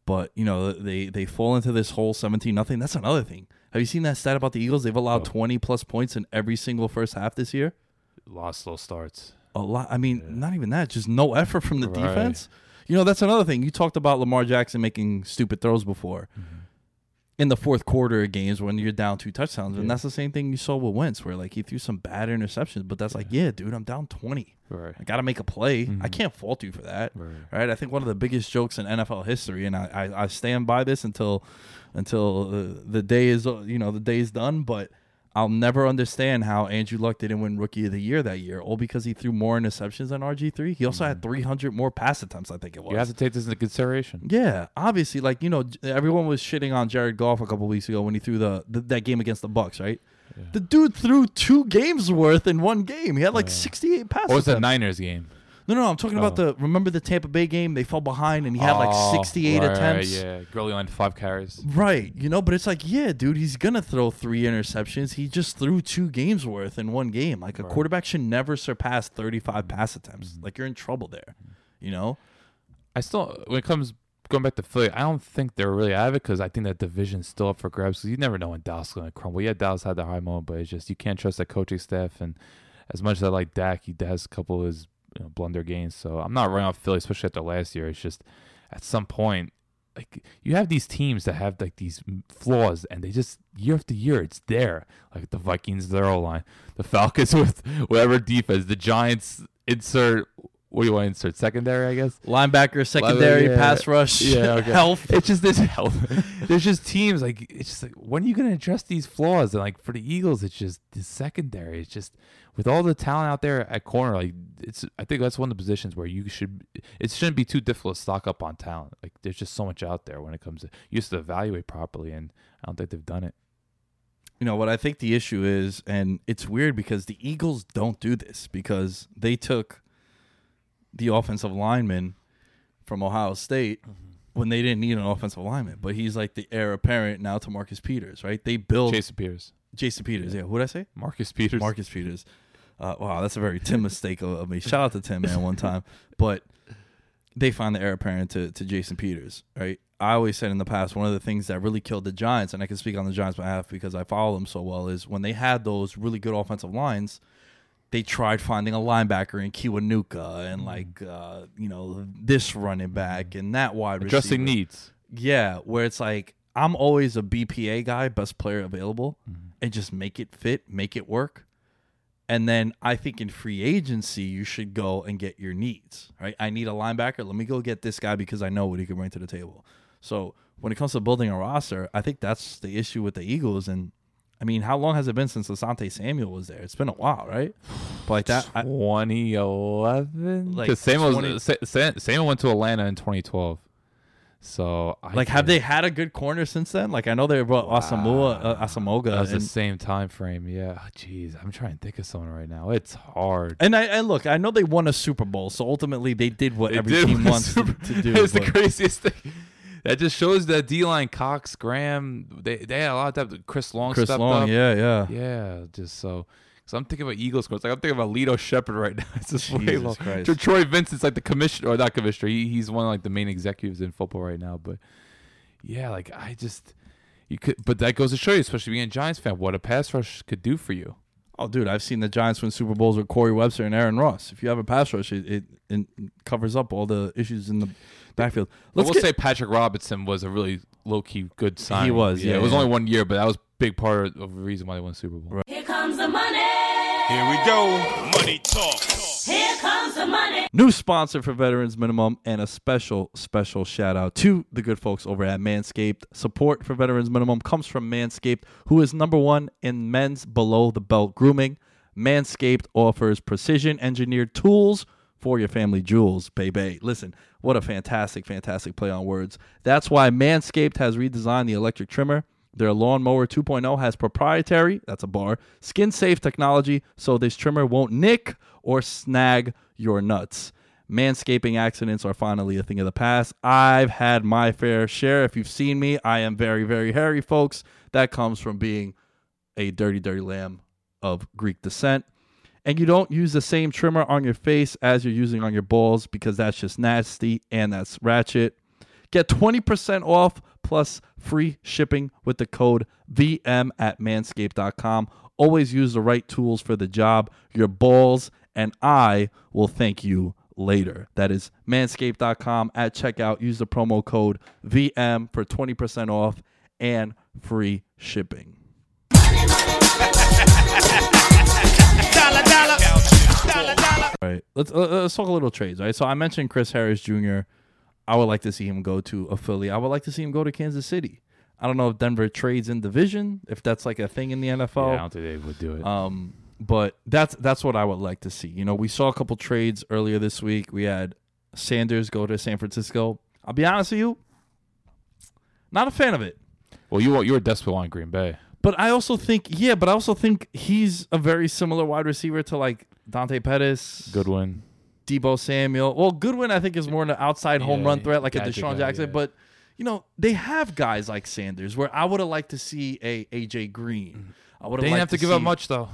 but you know they they fall into this whole seventeen nothing. That's another thing. Have you seen that stat about the Eagles? They've allowed Oh. twenty plus points in every single first half this year. Lost slow starts. A lot. I mean, not even that. Just no effort from the Right. defense. You know, that's another thing. You talked about Lamar Jackson making stupid throws before. Mm-hmm. In the fourth quarter of games when you're down two touchdowns, and that's the same thing you saw with Wentz, where like he threw some bad interceptions, but that's like, yeah, dude, I'm down twenty. Right. I got to make a play. I Mhm. can't fault you for that. Right. Right. I think one of the biggest jokes in NFL history, and I, I, I stand by this until until uh, the day is uh, you know the day is done. But I'll never understand how Andrew Luck didn't win Rookie of the Year that year, all because he threw more interceptions than RG three. He also had 300 more pass attempts. I think it was. Mm-hmm. You have to take this into consideration. Yeah, obviously, like you know, everyone was shitting on Jared Goff a couple weeks ago when he threw the, the that game against the Bucks, right? The dude threw two games worth in one game. He had like 68 passes. What was the Niners game? No, no, I'm talking about Oh. the. Remember the Tampa Bay game? They fell behind and he had Oh, like 68 right, attempts. Yeah, Gurley on five carries. Right, you know, but it's like, yeah, dude, he's gonna throw three interceptions. He just threw two games worth in one game. Like a Right. quarterback should never surpass 35 mm-hmm. pass attempts. Mm-hmm. Like you're in trouble there, mm-hmm. you know. I still, when it comes going back to Philly, I don't think they're really out of it because I think that division's still up for grabs. Because you never know when Dallas is going to crumble. Yeah, Dallas had the high moment, but it's just you can't trust that coaching staff. And as much as I like Dak, he has a couple of his you know, blunder games. So I'm not running off Philly, especially after last year. It's just at some point. Like you have these teams that have like these flaws, and they just year after year it's there. Like the Vikings, their O line, the Falcons with whatever defense, the Giants insert. What do you want to insert? Secondary, I guess. Linebacker, secondary, yeah. pass rush, Yeah, okay. health. It's just this health. There's just teams like it's just like when are you gonna address these flaws? And like for the Eagles, it's just the secondary. It's just with all the talent out there at corner, like it's. I think that's one of the positions where you should. It shouldn't be too difficult to stock up on talent. Like there's just so much out there when it comes to you used to evaluate properly, and I don't think they've done it. you know what I think the issue is, and it's weird because the Eagles don't do this because they took the offensive lineman from Ohio State when they didn't need an offensive lineman, but he's like the heir apparent now to Marcus Peters, right? They built Jason Peters, Jason Peters. Yeah, who did I say? Marcus Peters, Marcus Peters. Uh, wow, that's a very Tim mistake of, of me. Shout out to Tim, man, one time. But they find the heir apparent to, to Jason Peters, right? I always said in the past, one of the things that really killed the Giants, and I can speak on the Giants behalf because I follow them so well, is when they had those really good offensive lines, they tried finding a linebacker in Kiwanuka and like uh, you know this running back and that wide receiver. Adjusting needs. Yeah, where it's like I'm always a BPA guy, best player available, and just make it fit, make it work. And then I think in free agency, you should go and get your needs, right? I need a linebacker. Let me go get this guy because I know what he can bring to the table. So when it comes to building a roster, I think that's the issue with the Eagles. And I mean, how long has it been since Asante Samuel was there? It's been a while, right? But like that, I, 2011. Like Samuel, 20 Sa- Sa- Samuel went to Atlanta in 2012. So I like, have they had a good corner since then? Like, I know they brought Asamoah, uh, Asamoga, That was and, the same time frame. Yeah. Oh, Jeez, I'm trying to think of someone right now. It's hard. and I and look, I know they won a Super Bowl, so ultimately they did what They every did team wants to, Super- to do. It's the craziest thing. That just shows that D line Cox, Graham, they they had a lot of depth. Chris Long Chris stepped Long, up. yeah, yeah. Yeah, just so. Because I'm thinking about Eagles coach. Like I'm thinking about Lito Sheppard right now. It's just way long. Christ. Troy Vincent's like the commissioner, or not commissioner. He, he's one of like the main executives in football right now. But yeah, like I just you could. But that goes to show you, especially being a Giants fan, what a pass rush could do for you. Oh, dude, I've seen the Giants win Super Bowls with Corey Webster and Aaron Ross. If you have a pass rush, it, it, it covers up all the issues in the backfield. I Let's will get, say Patrick Robinson was a really low key good sign. He was, yeah, it was yeah. only one year, but that was a big part of the reason why they won Super Bowl. Here comes the money. Here we go. Money talk. Here comes the money. New sponsor for Veterans Minimum and a special, special shout out to the good folks over at Manscaped. Support for Veterans Minimum comes from Manscaped, who is number one in men's below the belt grooming. Manscaped offers precision engineered tools for your family jewels, baby. Listen, what a fantastic, fantastic play on words. That's why Manscaped has redesigned the electric trimmer. Their lawnmower 2.0 has proprietary, that's a bar, skin safe technology, so this trimmer won't nick or snag your nuts. Manscaping accidents are finally a thing of the past. I've had my fair share. If you've seen me, I am very, very hairy, folks. That comes from being a dirty, dirty lamb of Greek descent. And you don't use the same trimmer on your face as you're using on your balls because that's just nasty and that's ratchet. Get 20% off plus free shipping with the code VM at manscaped.com. Always use the right tools for the job. Your balls and I will thank you later. That is manscaped.com at checkout. Use the promo code VM for 20% off and free shipping. Dollar, dollar. Dollar, dollar. Right. Let's uh, let's talk a little trades. Right. So I mentioned Chris Harris Jr. I would like to see him go to a Philly. I would like to see him go to Kansas City. I don't know if Denver trades in division, if that's like a thing in the NFL. Yeah, I don't think they would do it. Um, but that's that's what I would like to see. You know, we saw a couple trades earlier this week. We had Sanders go to San Francisco. I'll be honest with you, not a fan of it. well, you were- you were desperate on Green Bay. But I also think, yeah, but I also think he's a very similar wide receiver to like Dante Pettis, Goodwin. Deebo Samuel. Well, Goodwin I think is more an outside home Yeah, run threat, like a DeSean guy, Jackson. yeah. But you know, they have guys like Sanders where I would have liked to see a AJ Green. I would They have didn't liked have to give see, up much though.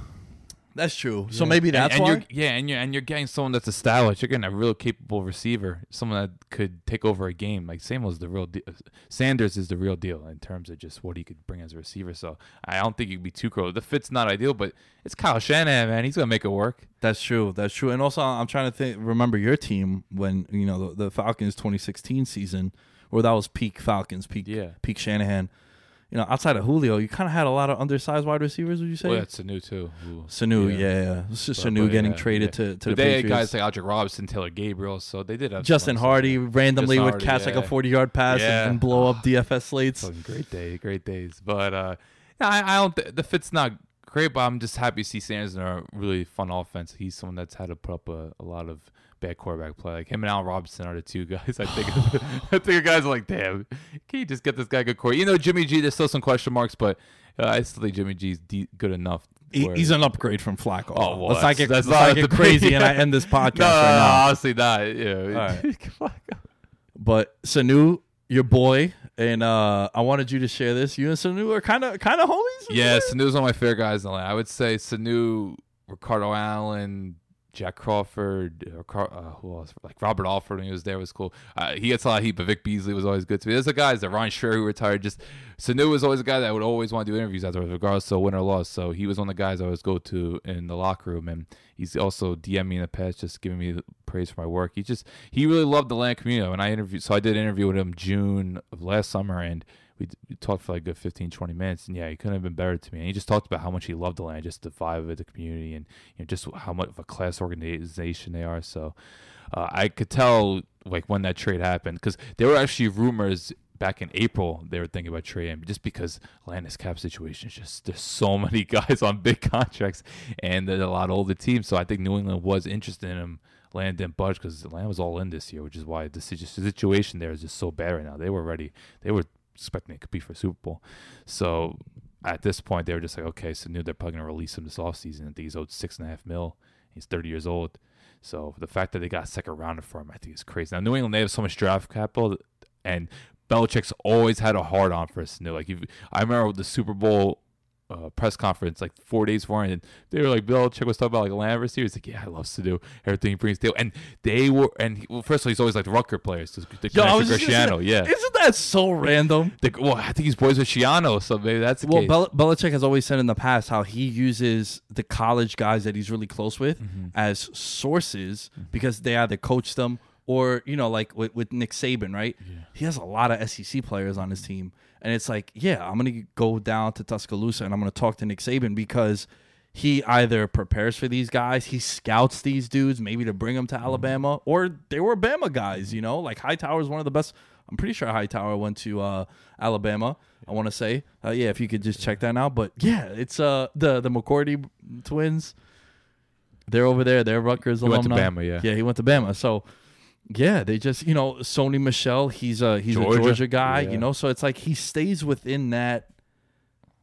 That's true. So maybe that's and, why. You're, yeah, and you're and you're getting someone that's established. You're getting a real capable receiver, someone that could take over a game. Like Samuel's the real deal. Sanders is the real deal in terms of just what he could bring as a receiver. So I don't think you'd be too close. The fit's not ideal, but it's Kyle Shanahan, man. He's gonna make it work. That's true. That's true. And also, I'm trying to think. Remember your team when you know the, the Falcons 2016 season, where that was peak Falcons, peak Yeah. peak Shanahan. You know, outside of Julio, you kind of had a lot of undersized wide receivers. Would you say? Well, that's Sanu too. who- Sanu, yeah, yeah. It's just But- Sanu but, getting yeah, traded yeah. to, to But the they had guys like Aldrick Robinson, Taylor Gabriel, so they did have Justin. Hardy randomly Justin would Hardy, catch like a 40 yard pass and- Yeah. and, blow up DFS slates. Great day, great days. But uh, I, I don't. Th- the fit's not great, but I'm just happy to see Sanders in a really fun offense. He's someone that's had to put up a, a lot of bad quarterback play. Like him and Allen Robinson are the two guys. I think. I think guys are like, damn, can you just get this guy a good quarter? You know, Jimmy G. There's still some question marks, but uh, I still think Jimmy G's de- good enough. He- he's an upgrade from Flacco. Oh, well, let's not that's- get, that's not get crazy and I end this podcast no, no, right no, now. honestly, not. Know, All But Sanu, your boy, and uh, I wanted you to share this. You and Sanu are kind of kind of homies. Yeah, Sanu's one of my favorite guys in the land. I would say Sanu, Ricardo Allen, Jack Crawford, or Car- uh, who else? Like Robert Alford when he was there was cool. Uh, he gets a lot of heat, but Vic Beasley was always good to me. There's the guys that Ron Sher who retired. Just Sanu was always a guy that would always want to do interviews afterwards, regardless of win or loss. So he was one of the guys I always go to in the locker room, and he's also DM me in the past, just giving me praise for my work. He just he really loved the land community. and I interviewed, so I did an interview with him June of last summer, and we, we talked for like a good 15, 20 minutes. And yeah, he couldn't have been better to me. And he just talked about how much he loved the land, just the vibe of it, the community, and you know just how much of a class organization they are. So uh, I could tell like when that trade happened because there were actually rumors back in April they were thinking about trading just because Atlanta's cap situation is just there's so many guys on big contracts and a lot of older teams. So I think New England was interested in him. Land didn't budge because Land was all in this year, which is why the situation there is just so bad right now. They were ready. They were expecting to be for Super Bowl. So at this point, they were just like, okay, so new they're probably going to release him this offseason. I think he's owed six and a half mil. He's 30 years old. So the fact that they got a second rounder for him, I think is crazy. Now, New England, they have so much draft capital, and Belichick's always had a hard on for Sanu. Like, I remember the Super Bowl uh, press conference like four days before, and they were like, Bill Belichick was talking about like a land receiver. He's like, yeah, I love Sanu. Everything he brings to And they were, and he, well, first of all, he's always like the Rutgers players. The Yo, I was connection just gonna Cristiano, yeah. Isn't that so random? The, well, I think he's boys with Schiano, so maybe that's the Well, case. Bel- Belichick has always said in the past how he uses the college guys that he's really close with Mm-hmm. as sources because they either coach them or you know, like with, with Nick Saban, right? He has a lot of SEC players on his team, and it's like, yeah, I'm gonna go down to Tuscaloosa and I'm gonna talk to Nick Saban because he either prepares for these guys, he scouts these dudes, maybe to bring them to Alabama, or they were Bama guys, you know. Like Hightower is one of the best. I'm pretty sure Hightower went to uh, Alabama. I want to say, uh, yeah, if you could just check that out. But yeah, it's uh the the McCourty twins. They're over there. They're Rutgers He went to. Bama, yeah. yeah, he went to Bama. So yeah, they just you know Sony Michel. He's a he's Georgia. a Georgia guy. Yeah. You know, so it's like he stays within that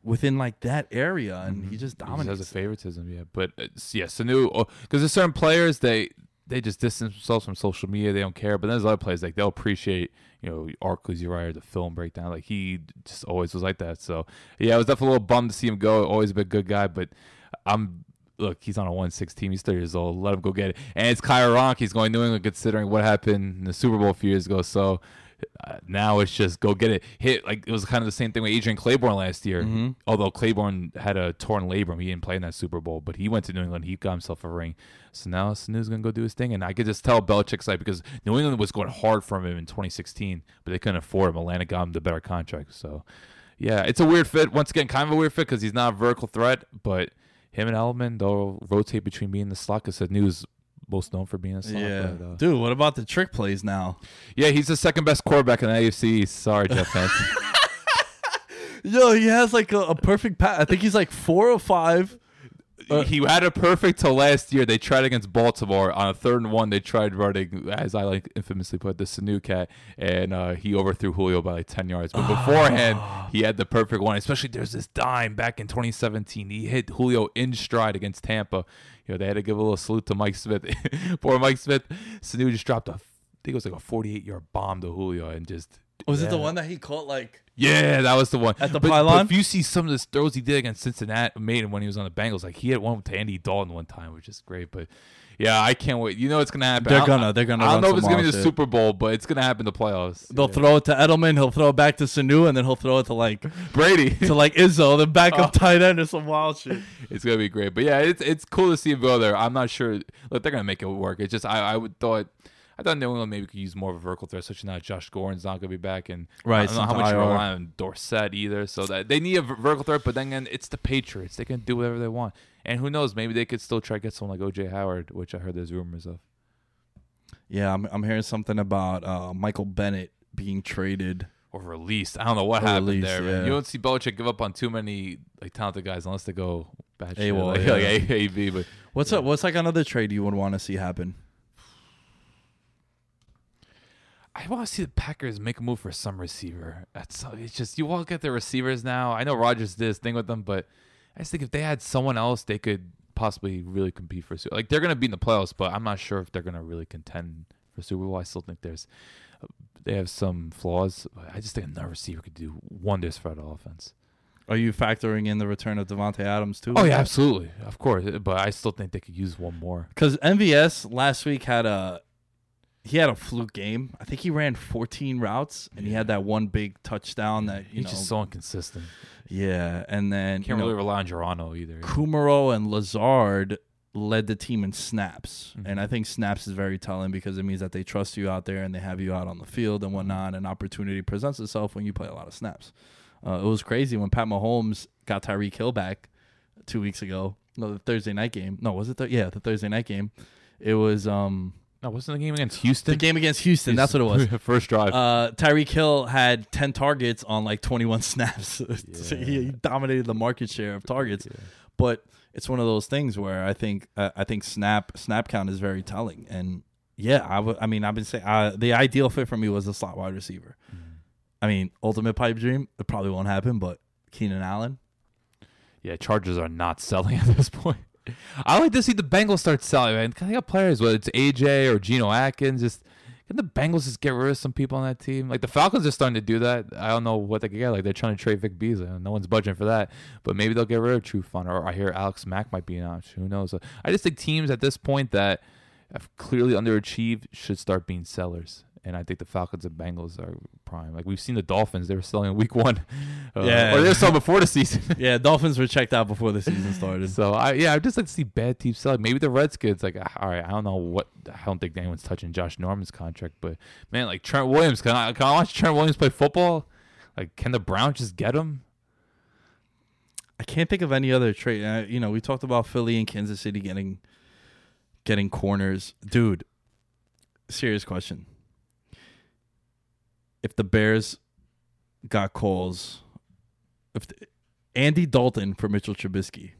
within like that area, and he mm-hmm. just He just dominates. has a favoritism, yeah. But uh, it's, yeah, Sanu, because oh, there's certain players they they just distance themselves from social media. They don't care. But then there's other players like they'll appreciate you know Arkley's Uriah, the film breakdown. Like he just always was like that. So yeah, I was definitely a little bummed to see him go. Always been a good guy, but I'm. Look, he's on a one six team. He's 30 years old. Let him go get it. And it's Kyra Ronk. He's going to New England, considering what happened in the Super Bowl a few years ago. So uh, now it's just go get it. Hit like it was kind of the same thing with Adrian Clayborn last year. Although Clayborn had a torn labrum, he didn't play in that Super Bowl, but he went to New England. He got himself a ring. So now Sanu's gonna go do his thing, and I could just tell Belichick's like because New England was going hard for him in 2016, but they couldn't afford him. Atlanta got him the better contract. So yeah, it's a weird fit. Once again, kind of a weird fit because he's not a vertical threat, but him and Edelman they'll rotate between being the slot. Because Sanu's most known for being a slot. yeah, but, uh, dude. What about the trick plays now? yeah, he's the second best quarterback in the AFC. Sorry, Jeff fans. Yo, he has like a, a perfect pass. I think he's like four or five. Uh, he had a perfect till last year. They tried against Baltimore on a third and one. They tried running, as I like infamously put, the Sanu cat, and uh, he overthrew Julio by like ten yards. But beforehand, he had the perfect one. Especially there's this dime back in 2017. He hit Julio in stride against Tampa. You know they had to give a little salute to Mike Smith. Poor Mike Smith. Sanu just dropped a, I think it was like a 48 yard bomb to Julio, and just Was it the one that he caught like? Yeah, that was the one. At the But- but if you see some of the throws he did against Cincinnati, made him when he was on the Bengals, like he had one to Andy Dalton one time, which is great. But yeah, I can't wait. You know it's gonna happen. They're gonna- they're gonna I don't know if it's gonna be the shit. Super Bowl, but it's gonna happen in the playoffs. They'll Yeah. throw it to Edelman. He'll throw it back to Sanu, and then he'll throw it to like Brady. to like Izzo, the backup Oh. tight end, or some wild shit. it's gonna be great. But yeah, it's it's cool to see him go there. I'm not sure. Look, they're gonna make it work. It's just I I would thought. I thought New England maybe could use more of a vertical threat, especially now Josh Gordon's not going to be back, and Right, I don't know how much you rely on Dorsett either. So that they need a vertical threat, but then again, it's the Patriots; they can do whatever they want, and who knows? Maybe they could still try to get someone like OJ Howard, which I heard there's rumors of. Yeah, I'm, I'm hearing something about uh, Michael Bennett being traded. Or released. I don't know what Or happened released, there, man. yeah. You don't see Belichick give up on too many like talented guys unless they go bad shit, AWOL, like, yeah. like AAV. But What's up? What's like another trade you would want to see happen? I want to see the Packers make a move for some receiver. That's it's just you all get the receivers now. I know Rodgers did his thing with them, but I just think if they had someone else, they could possibly really compete for Super. Like they're gonna be in the playoffs, but I'm not sure if they're gonna really contend for Super Bowl. I still think there's uh, they have some flaws. but I just think another receiver could do wonders for that offense. Are you factoring in the return of Davante Adams too? Oh yeah, absolutely, of course. But I still think they could use one more. Because MVS last week had a he had a fluke game. I think he ran 14 routes and he had that one big touchdown that you He's know. just so inconsistent. yeah, and then Can't you know, really rely on Geronimo either. Kumerow and Lazard led the team in snaps. And I think snaps is very telling because it means that they trust you out there and they have you out on the field and whatnot. And opportunity presents itself when you play a lot of snaps. Uh, it was crazy when Pat Mahomes got Tyreek Hill back two weeks ago. No, the Thursday night game. No, was it? The, yeah, the Thursday night game. It was um No, wasn't the game against Houston? the game against Houston. That's what it was. First drive. Uh, Tyreek Hill had 10 targets on like 21 snaps. So he, he dominated the market share of targets. But it's one of those things where I think uh, I think snap snap count is very telling. And yeah, I would- I mean I've been saying uh, the ideal fit for me was a slot wide receiver. I mean, ultimate pipe dream. It probably won't happen, but Keenan Allen. yeah, Chargers are not selling at this point. I like to see the Bengals start selling, man. They got players, whether it's AJ or Geno Atkins, just can the Bengals just get rid of some people on that team? Like the Falcons are starting to do that. I don't know what they could get. Like they're trying to trade Vic Beasley. No one's budging for that. But maybe they'll get rid of Trufant. or I hear Alex Mack might be an option. Who knows? I just think teams at this point that have clearly underachieved should start being sellers. And I think the Falcons and Bengals are prime. Like we've seen the Dolphins, they were selling in week one. Uh, Yeah. Or they were selling before the season. Yeah, Dolphins were checked out before the season started. So I yeah, I just like to see bad teams sell. Maybe the Redskins, like all right, I don't know what I don't think anyone's touching Josh Norman's contract, but man, like Trent Williams, can I can I watch Trent Williams play football? Like, can the Browns just get him? I can't think of any other trade. Uh, you know, we talked about Philly and Kansas City getting getting corners. Dude, serious question. If the Bears got calls, if the, Andy Dalton for Mitchell Trubisky,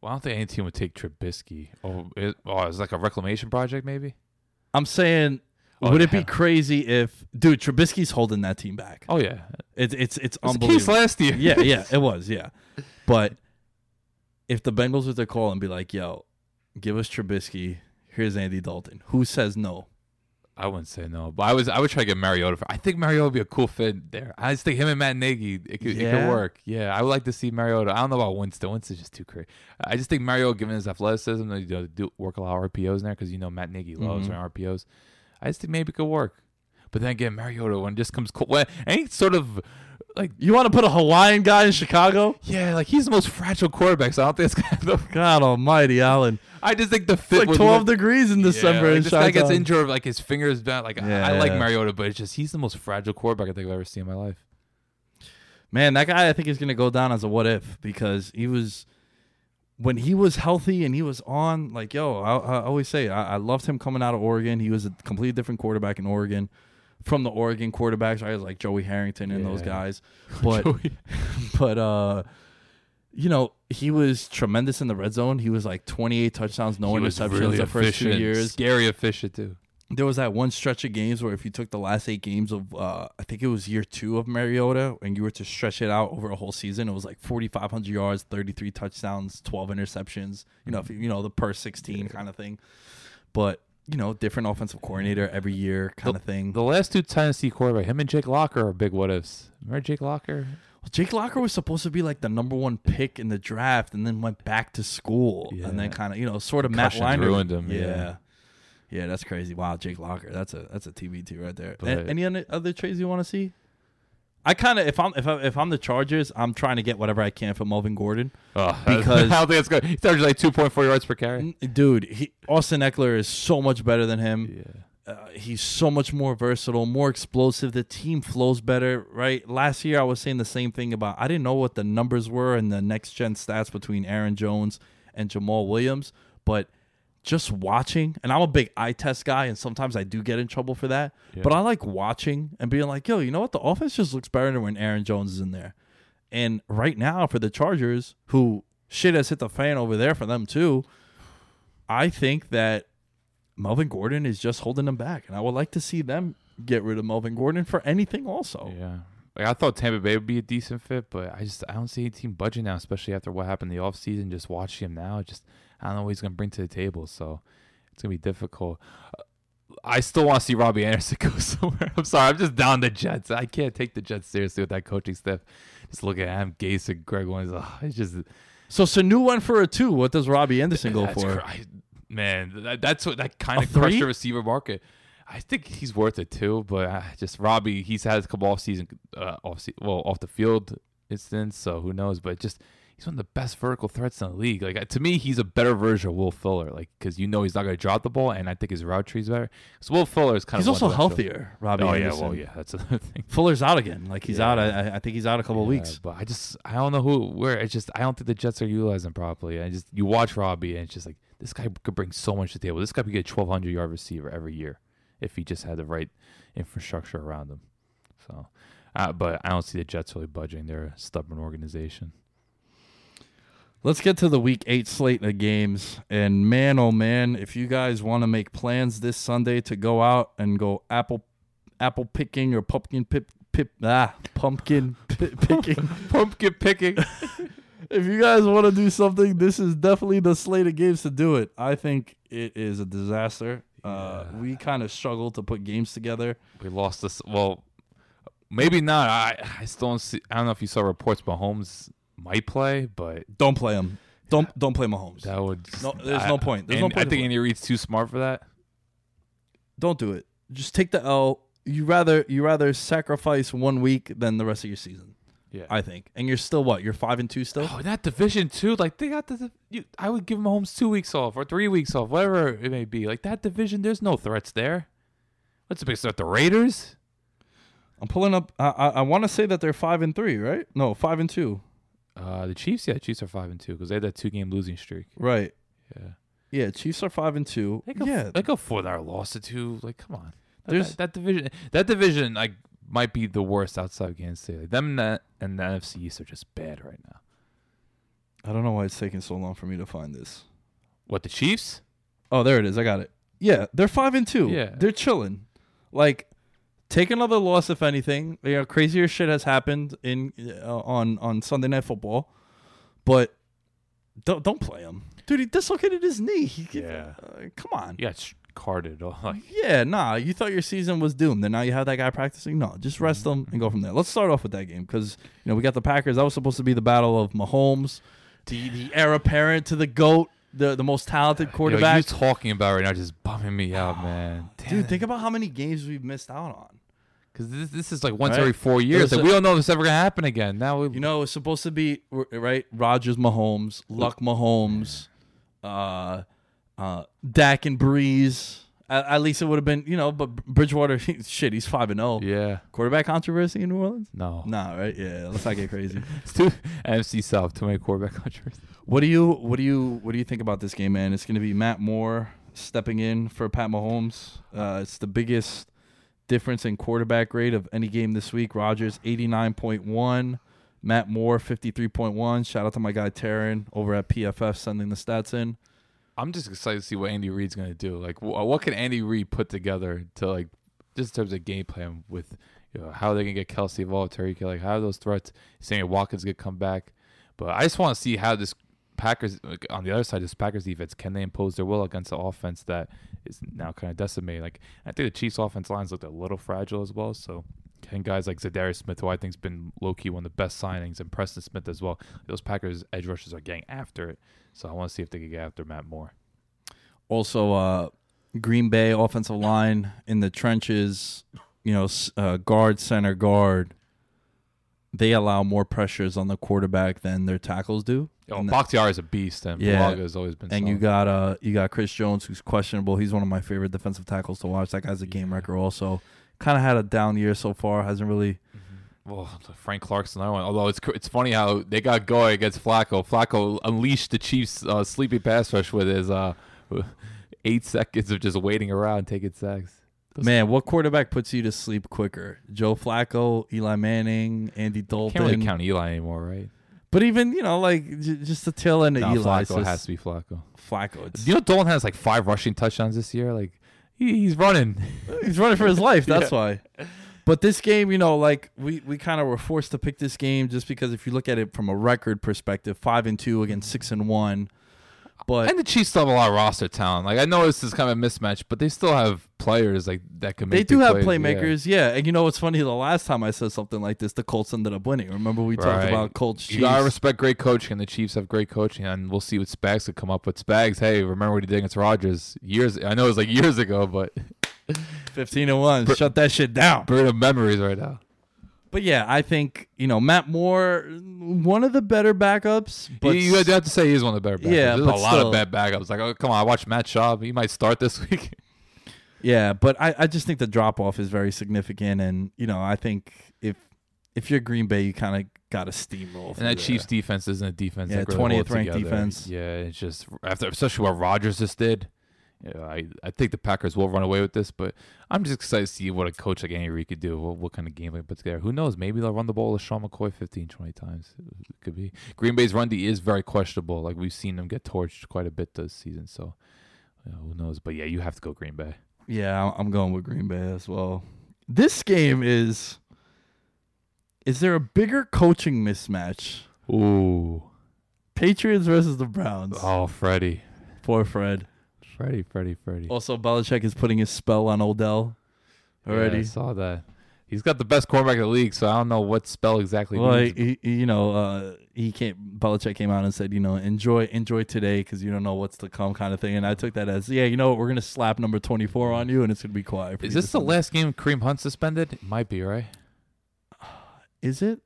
Well, I don't think any team would take Trubisky. Oh, it, oh, it's like a reclamation project, maybe. I'm saying, Oh, would it be crazy if, dude, Trubisky's holding that team back? Oh yeah, It's it's it's it the unbelievable. last year. yeah, yeah, it was, yeah. But if the Bengals were to call and be like, "Yo, give us Trubisky," here's Andy Dalton. Who says no? I wouldn't say no, but I was I would try to get Mariota. For, I think Mariota would be a cool fit there. I just think him and Matt Nagy, it could, it could work. Yeah, I would like to see Mariota. I don't know about Winston. Winston's just too crazy. I just think Mariota, given his athleticism, you know, do work a lot of RPOs in there because you know Matt Nagy loves Mhm. running RPOs. I just think maybe it could work. But then again, Mariota when it just comes cold, when any sort of like You want to put a Hawaiian guy in Chicago? yeah, like he's the most fragile quarterback. So I don't think it's. God Almighty, Allen! I just think the It's fit like was 12 degrees in December Yeah, like this guy gets injured, like his fingers down. Like I, I like Mariota, but it's just he's the most fragile quarterback I think I've ever seen in my life. Man, that guy I think is going to go down as a what if because he was when he was healthy and he was on. Like, yo, I, I always say I, I loved him coming out of Oregon. He was a completely different quarterback in Oregon from the Oregon quarterbacks. I was like Joey Harrington and those guys, but but uh, you know, he was tremendous in the red zone. He was like 28 touchdowns, no he interceptions really the first two years. Scary efficient too. There was that one stretch of games where if you took the last eight games of, uh, I think it was year two of Mariota, and you were to stretch it out over a whole season, it was like 4,500 yards, 33 touchdowns, 12 interceptions. You know, if you, you know the per 16 kind of thing. But you know, different offensive coordinator every year kind of thing. The last two Tennessee quarterback, him and Jake Locker are big what ifs. Remember Jake Locker? Well, Jake Locker was supposed to be like the number one pick in the draft, and then went back to school, and then kind of you know sort of Matt Leinart ruined him, Yeah. yeah. yeah, that's crazy. Wow, Jake Locker, that's a that's a TBT right there. But- any other trades you want to see? I kind of if I'm if I, if I'm the Chargers, I'm trying to get whatever I can from Melvin Gordon, Oh, Because- I don't think it's good. He's started like two point four yards per carry. Dude. He, Austin Ekeler is so much better than him. Yeah. uh, he's so much more versatile, more explosive. The team flows better, right? Last year, I was saying the same thing about I didn't know what the numbers were and the next gen stats between Aaron Jones and Jamaal Williams, but just watching, and I'm a big eye test guy, and sometimes I do get in trouble for that. But I like watching and being like, yo, you know what? The offense just looks better when Aaron Jones is in there. And right now, for the Chargers, who shit has hit the fan over there for them too, I think that Melvin Gordon is just holding them back, and I would like to see them get rid of Melvin Gordon for anything. Also, Yeah. Like I thought Tampa Bay would be a decent fit, but I just I don't see any team budging now, especially after what happened in the offseason. Just watching him now, just I don't know what he's gonna bring to the table, so it's gonna be difficult. Uh, I still want to see Robbie Anderson go somewhere. I'm sorry, I'm just down the Jets. I can't take the Jets seriously with that coaching staff. Just look at Adam Gase and Gregg Williams. Oh, it's just So Sanu went for a two. What does Robbie Anderson go for? man, that, that's what that kind A of crushed the receiver market. I think he's worth it too, but just Robbie, he's had a couple off season, uh, off se- well off the field incidents, so who knows? But just he's one of the best vertical threats in the league. Like to me, he's a better version of Will Fuller, like because you know he's not going to drop the ball, and I think his route tree's better. Because Will Fuller is kind He's of also one-dimensional. healthier. Robbie Oh yeah, well yeah, that's another thing. Fuller's out again. Like he's Yeah. out. I, I- I think he's out a couple Yeah, weeks. But I just I don't know who where it's just I don't think the Jets are utilizing properly. I just you watch Robbie and it's just like this guy could bring so much to the table. This guy could get a twelve hundred yard receiver every year if he just had the right infrastructure around him. So, uh, but I don't see the Jets really budging. They're a stubborn organization. Let's get to the week eight slate of games. And man, oh man, if you guys want to make plans this Sunday to go out and go apple apple picking or pumpkin pip pip ah pumpkin pi- picking. Pumpkin picking. if you guys want to do something, this is definitely the slate of games to do it. I think it is a disaster. Uh, we kind of struggled to put games together. we lost this. Well, maybe not. I I still don't see. I don't know if you saw reports. Mahomes might play, but Don't play them. Don't don't play Mahomes. that would No, there's I- no point. There's no point I think play. Andy Reid's too smart for that. Don't do it. Just take the L. You rather you rather sacrifice one week than the rest of your season. Yeah. I think. And you're still what? You're five and two still. Oh, that division too. Like they got the. You, I would give Mahomes two weeks off or three weeks off, whatever it may be. Like that division, there's no threats there. What's the big start? The Raiders. I'm pulling up. I I, I want to say that they're five and three, right? No, five and two. Uh, the Chiefs. Yeah, the Chiefs are five and two because they had that two game losing streak. Right. Yeah. Yeah. Chiefs are five and two. They go. yeah. They go four hour loss to two. Like, come on. That, There's- that, that division. That division like might be the worst outside of Kansas City. Like, them and the, and the NFC East are just bad right now. I don't know why it's taking so long for me to find this. What the Chiefs? Oh, there it is. I got it. Yeah, they're five and two. Yeah. they're chilling. Like, take another loss if anything. You know, crazier shit has happened in uh, on on Sunday Night Football, but don't don't play him, dude. He dislocated his knee. He, Yeah. uh, come on. Yeah, it's carded. Oh, Yeah, nah. You thought your season was doomed, and now you have that guy practicing. No, just rest them and go from there. Let's start off with that game because you know we got the Packers. That was supposed to be the battle of Mahomes, the the heir apparent to the goat, the the most talented Yo, quarterback. you talking about right now just bumming me out, man. Dude, think about how many games we've missed out on. Because this, this is like once Right. every four years. Like, a- we don't know if it's ever gonna happen again. Now we, You know, it's supposed to be right. Rodgers, Mahomes, Luck, Mahomes, uh, uh, Dak and Brees. At, at least it would have been, you know. But Bridgewater, shit, he's five and zero. yeah, Quarterback controversy in New Orleans? no, Nah, right? Yeah, let's not get crazy. it's too NFC South. Too many quarterback countries. What do you what do you what do you think about this game, man? It's going to be Matt Moore stepping in for Pat Mahomes. Uh, it's the biggest difference in quarterback grade of any game this week. Rodgers eighty nine point one, Matt Moore fifty three point one. Shout out to my guy Taryn over at PFF sending the stats in. I'm just excited to see what Andy Reid's gonna do. Like, wh- what can Andy Reid put together to like, just in terms of game plan with, you know, how they can get Kelce involved, Tyreek, like how those threats. Saying Watkins gonna come back, but I just want to see how this Packers like, on the other side, this Packers defense can they impose their will against the offense that is now kind of decimated. Like, I think the Chiefs' offense lines looked a little fragile as well. So. Can guys like Za'Darius Smith, who I think's been low key one of the best signings, and Preston Smith as well. Those Packers edge rushers are getting after it, so I want to see if they can get after Matt Moore. Also, uh, Green Bay offensive line in the trenches, you know, uh, guard, center, guard. They allow more pressures on the quarterback than their tackles do. Oh, And Bakhtiari is a beast, and Yeah. Bulaga has always been. And you got uh you got Chris Jones who's questionable. He's one of my favorite defensive tackles to watch. That guy's a game wrecker also. Kind of had a down year so far. Hasn't really well, Frank Clark's another one. Although it's it's funny how they got going against Flacco. Flacco unleashed the Chiefs' uh, sleepy pass rush with his uh, eight seconds of just waiting around taking sacks. Those- Man, what quarterback puts you to sleep quicker? Joe Flacco, Eli Manning, Andy Dalton. can't really count Eli anymore, right? But even, you know, like j- just the tail end of Eli. Flacco has to be Flacco. Flacco. It's, You know, Dolan has like five rushing touchdowns this year. Like he, he's running. He's running for his life. That's why. But this game, you know, like we, we kind of were forced to pick this game just because if you look at it from a record perspective, five and two against six and one, But and the Chiefs still have a lot of roster talent. Like I know this is kind of a mismatch, but they still have players like that can make. they do have plays, playmakers, yeah. And you know what's funny? The last time I said something like this, the Colts ended up winning. Remember we talked Right. about Colts. You gotta respect great coaching, and the Chiefs have great coaching, and we'll see what Spags could come up with. Spags, hey, remember what he did against Rodgers years? I know it was like years ago, but fifteen and one. Shut that shit down. burn of memories right now. But yeah, I think you know Matt Moore, one of the better backups. But you, you have to say he's one of the better backups. Yeah, There's but a lot still- of bad backups. Like, oh come on, I watched Matt Schaub. He might start this week. Yeah, but I, I just think the drop off is very significant, and you know I think if if you're Green Bay, you kind of got to steamroll. And that. Chiefs defense isn't a defense. Yeah, really 20th ranked together. defense. Yeah, it's just after, especially what Rodgers just did. Yeah, I I think the Packers will run away with this, but I'm just excited to see what a coach like Andy Reid could do. What, what kind of game they put together? Who knows? Maybe they'll run the ball with Sean McCoy 15, 20 times. It could be. Green Bay's run D is very questionable. Like we've seen them get torched quite a bit this season. So you know, who knows? But yeah, you have to go Green Bay. Yeah, I'm going with Green Bay as well. This game is. Is there a bigger coaching mismatch? Ooh. Patriots versus the Browns. Oh, Freddie. Poor Fred. Freddie, Freddie, Freddie. Also, Belichick is putting his spell on Odell already. Yeah, I saw that. He's got the best quarterback in the league, so I don't know what spell exactly. Well, he, he- you know, uh, he can't. Belichick came out and said, you know, enjoy, enjoy today because you don't know what's to come, kind of thing. And I took that as, yeah, you know what, we're gonna slap number twenty four on you, and it's gonna be quiet. Is this the last game Kareem Hunt suspended? It might be, right? Is it?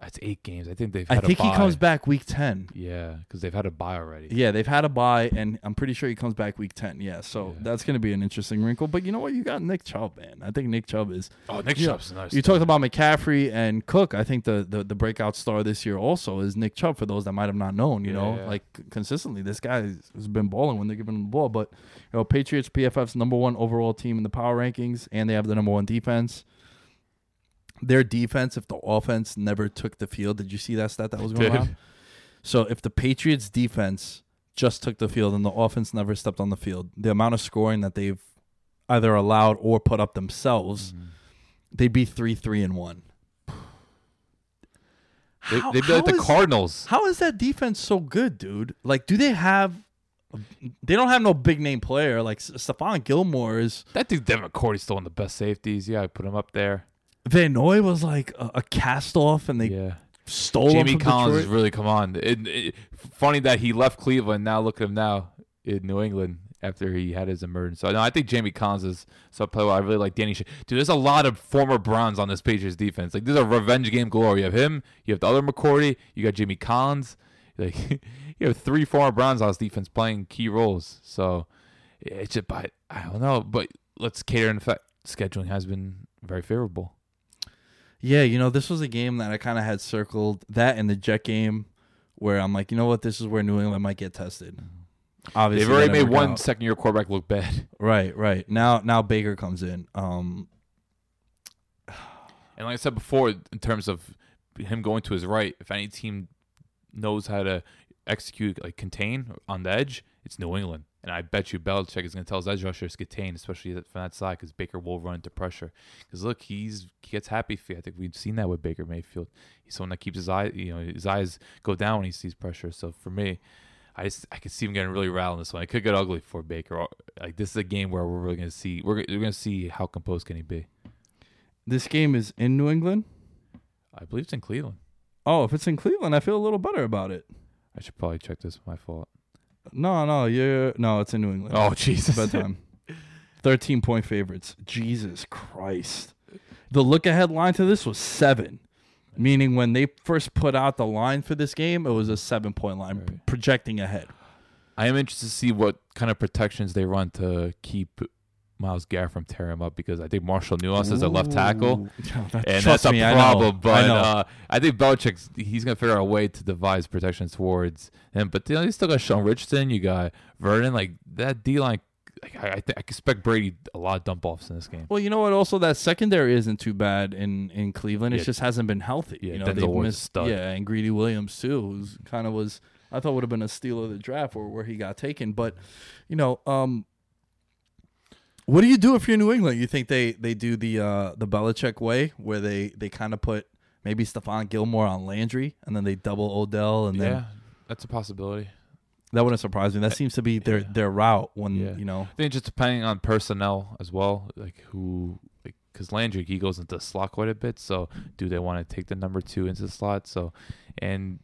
Could- That's eight games. I think they've. I think a he comes back week ten. Yeah, because they've had a buy already. Yeah, they've had a buy, and I'm pretty sure he comes back week ten. Yeah, so Yeah. that's gonna be an interesting wrinkle. But you know what? You got Nick Chubb, man. I think Nick Chubb is. Oh, Nick Yeah. Chubb's nice. You talked about McCaffrey and Cook. I think the, the the breakout star this year also is Nick Chubb. For those that might have not known, you know, Yeah. like consistently, this guy has has been balling when they're giving him the ball. But you know, Patriots PFF's number one overall team in the power rankings, and they have the number one defense. Their defense, if the offense never took the field, did you see that stat that was going around? So if the Patriots defense just took the field and the offense never stepped on the field, the amount of scoring that they've either allowed or put up themselves, Mm-hmm. they'd be three, three, and one. They, How- they'd be like the is- Cardinals. How is that defense so good, dude? Like, do they have? They don't have no big name player like Stephon Gilmore is. That dude Devin McCourty's still one of the best safeties. Yeah, I put him up there. Van Noy was like a, a cast off, and they yeah. stole Jamie Collins Detroit. has really come on. It, it- funny that he left Cleveland. Now look at him now in New England after he had his emergence. So no, I think Jamie Collins is so play well. I really like Danny. Sh- Dude, there's a lot of former Browns on this Patriots defense. Like this is a revenge game galore. You have him. You have the other McCourty. You got Jamie Collins. Like you have three former Browns on this defense playing key roles. So it's just, but I don't know. But let's cater in fact. Scheduling has been very favorable. Yeah, you know, this was a game that I kind of had circled that and the Jet game, where I'm like, you know what, this is where New England might get tested. Obviously, They've already made one second year quarterback look bad. Right, right. Now, now Baker comes in. Um, And like I said before, in terms of him going to his right, if any team knows how to execute like contain on the edge, it's New England. And I bet you Belichick is going to tell his edge rushers to contain, especially from that side, because Baker will run into pressure. Because look, he's he gets happy feet. I think we've seen that with Baker Mayfield. He's someone that keeps his eye, you know, his eyes go down when he sees pressure. So for me, I just I could see him getting really rattled in this one. It could get ugly for Baker. Like this is a game where we're really going to see we're, we're going to see how composed can he be. this game is in New England. I believe it's in Cleveland. Oh, if it's in Cleveland, I feel a little better about it. I should probably check this. My fault. No, no, you're no, it's in New England. Oh Jesus! bedtime. Thirteen point favorites. Jesus Christ. The look ahead line to this was seven. Meaning when they first put out the line for this game, it was a seven point line p- projecting ahead. I am interested to see what kind of protections they run to keep Myles Garrett from tearing him up because I think Marshall Newhouse is a left tackle. Yeah, And that's a me, I problem, I but know. uh, I think Belichick's he's gonna figure out a way to devise protections towards him. But you know, you still got Sean Richardson, you got Vernon, like that D line. Like, I, I, th- I expect Brady a lot of dump offs in this game. Well, you know what? Also, that secondary isn't too bad in in Cleveland. It Yeah. just hasn't been healthy. Yeah, you know, they've missed. stud. Yeah, and Greedy Williams too, who's kind of was I thought would have been a steal of the draft or where he got taken. But you know, um, what do you do if you're New England? You think they they do the uh the Belichick way where they they kind of put maybe Stephon Gilmore on Landry and then they double Odell and then yeah, that's a possibility. That wouldn't surprise me. That seems to be their Yeah. their route when Yeah. you know. I think just depending on personnel as well, like who, like because Landry he goes into the slot quite a bit. So do they want to take the number two into the slot? So, and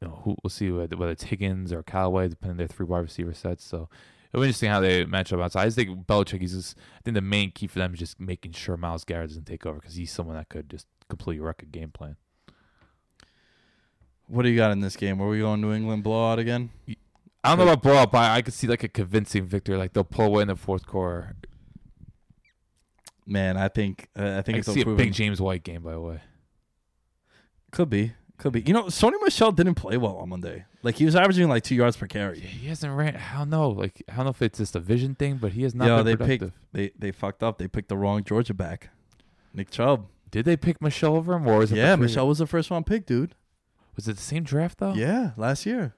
you know who we'll see whether, whether it's Higgins or Callaway, depending on their three wide receiver sets. So it'll be interesting how they match up outside. I just think Belichick. He's just, I think the main key for them is just making sure Myles Garrett doesn't take over because he's someone that could just completely wreck a game plan. What do you got in this game? Are we going New England blowout again? I don't know about blowout, but I could see like a convincing victory. Like they'll pull away in the fourth quarter. Man, I think uh, I I think can it's see a big James White game, by the way. Could be, could be. You know, Sony Michel didn't play well on Monday. Like he was averaging like two yards per Yeah, carry. he hasn't ran. I don't know. Like I don't know if it's just a vision thing, but he has not been they productive. picked they they fucked up. They picked the wrong Georgia back, Nick Chubb. Did they pick Michel over him, or was it? Yeah, Michel was the first round pick, dude. Was it the same draft though? Yeah, last year.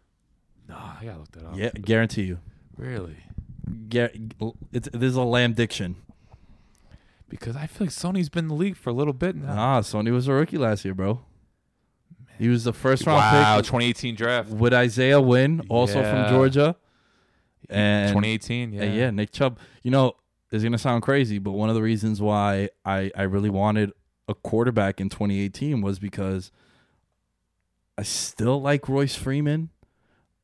No, I gotta look that up. Yeah, guarantee you. Really? Gar- it's this is a lamb diction. Because I feel like Sony's been in the league for a little bit now. Ah, Sony was a rookie last year, bro. He was the first round wow, pick 2018 draft. with Isaiah Wynn, also from Georgia. And 2018. Yeah. Uh, yeah, Nick Chubb. You know, it's gonna sound crazy, but one of the reasons why I I really wanted a quarterback in 2018 was because I still like Royce Freeman.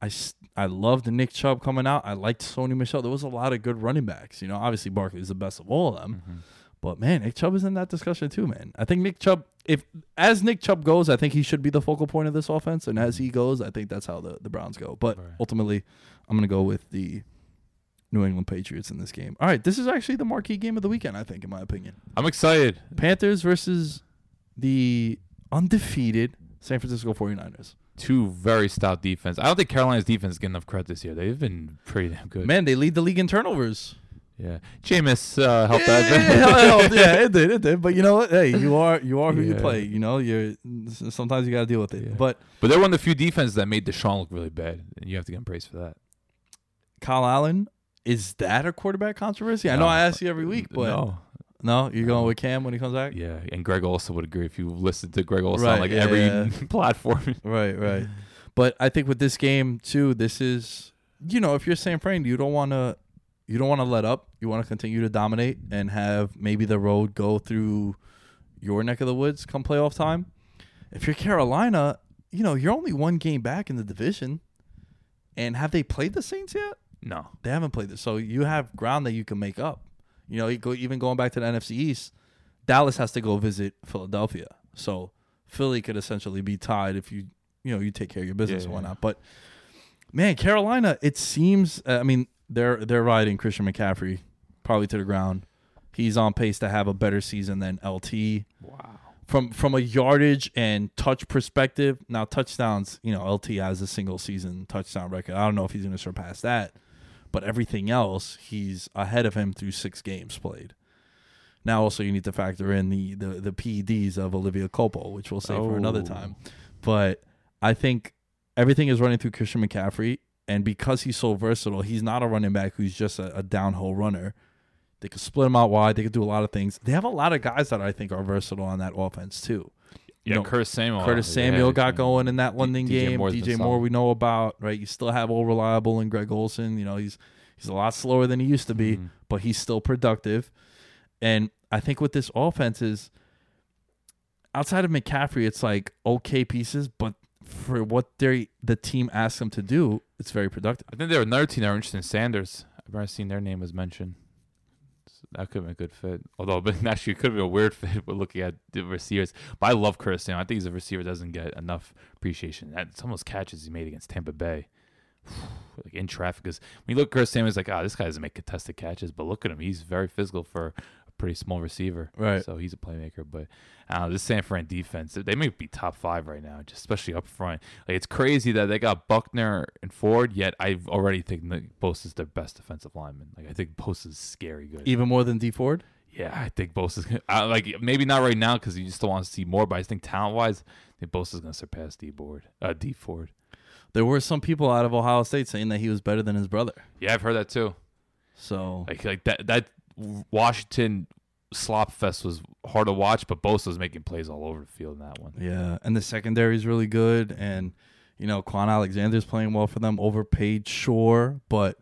I I loved Nick Chubb coming out. I liked Sony Michel. There was a lot of good running backs. You know, obviously Barkley is the best of all of them. Mhm. But man, Nick Chubb is in that discussion too, man. I think Nick Chubb, if as Nick Chubb goes, I think he should be the focal point of this offense, and as he goes, I think that's how the, the Browns go. But Right. ultimately, I'm gonna go with the New England Patriots in this game. All right, this is actually the marquee game of the weekend, I think, in my opinion. I'm excited. Panthers versus the undefeated San Francisco 49ers. Two very stout defense. I don't think Carolina's defense is getting enough credit this year. They've been pretty damn good. Man, they lead the league in turnovers. Yeah. Jameis uh, helped yeah, that. yeah, yeah, it yeah, did, it did. But you know what? Hey, you are you are who you play. You know, you're sometimes you got to deal with it. Yeah. But But they're one of the few defenses that made Deshaun look really bad, and you have to get him praised for that. Kyle Allen, is that a quarterback controversy? I know I ask you every week, but no, no. you're going with Cam when he comes back. Yeah, and Greg also would agree if you listened to Greg Olsen Right, on like yeah, every yeah. platform. Right, right. But I think with this game too, this is you know, if you're San Fran, you don't want to you don't want to let up. You want to continue to dominate and have maybe the road go through your neck of the woods come playoff time. If you're Carolina, you know, you're only one game back in the division. And have they played the Saints yet? no. They haven't played this. So you have ground that you can make up. You know, even going back to the NFC East, Dallas has to go visit Philadelphia. So Philly could essentially be tied if you, you know, you take care of your business Yeah, and yeah. whatnot. But man, Carolina, it seems, uh, I mean, they're they're riding Christian McCaffrey probably to the ground. He's on pace to have a better season than LT Wow. from from a yardage and touch perspective. Now touchdowns, you know, LT has a single season touchdown record. I don't know if he's going to surpass that, but everything else, he's ahead of him through six games played. Now, also you need to factor in the the the PEDs of Olivia Copo, which we'll save for another Oh. time. But I think everything is running through Christian McCaffrey, and because he's so versatile, he's not a running back who's just a, a downhole runner. They could split him out wide. They could do a lot of things. They have a lot of guys that I think are versatile on that offense too. Yeah, know, Curtis Samuel. Curtis yeah, Samuel got going in that London DJ game. Moore's DJ. Moore we know about, right? You still have old reliable and Greg Olsen. You know, he's he's a lot slower than he used to be, Mhm. but he's still productive. And I think with this offense is outside of McCaffrey, it's like okay pieces, but for what they the team asks them to do, it's very productive. I think there were another team that were interested in Sanders. I've never seen their name was mentioned. So that could have been a good fit. Although, but actually, it could been a weird fit. We're looking at the receivers. But I love Curtis Samuel. I think he's a receiver that doesn't get enough appreciation. That some of those catches he made against Tampa Bay, like in traffic. Because when you look at Curtis Samuel, it's like, ah, this guy doesn't make contested catches. But look at him; he's very physical for pretty small receiver. Right. So he's a playmaker. But uh, this San Fran defense, they may be top five right now, just especially up front. Like it's crazy that they got Buckner and Ford, yet I already think Nick Bosa's their best defensive lineman. Like I think Bosa's scary good. Even more than Dee Ford. Yeah, I think Bosa's gonna, uh, like maybe not right now because you just want to see more. But I think talent wise, I think Bosa's gonna surpass Dee Ford. uh, Dee Ford. There were some people out of Ohio State saying that he was better than his brother. Yeah, I've heard that too. So Like like that that Washington slop fest was hard to watch, but Bosa was making plays all over the field in that one. Yeah, and the secondary is really good, and You know, Kwon Alexander's playing well for them. Overpaid, sure, but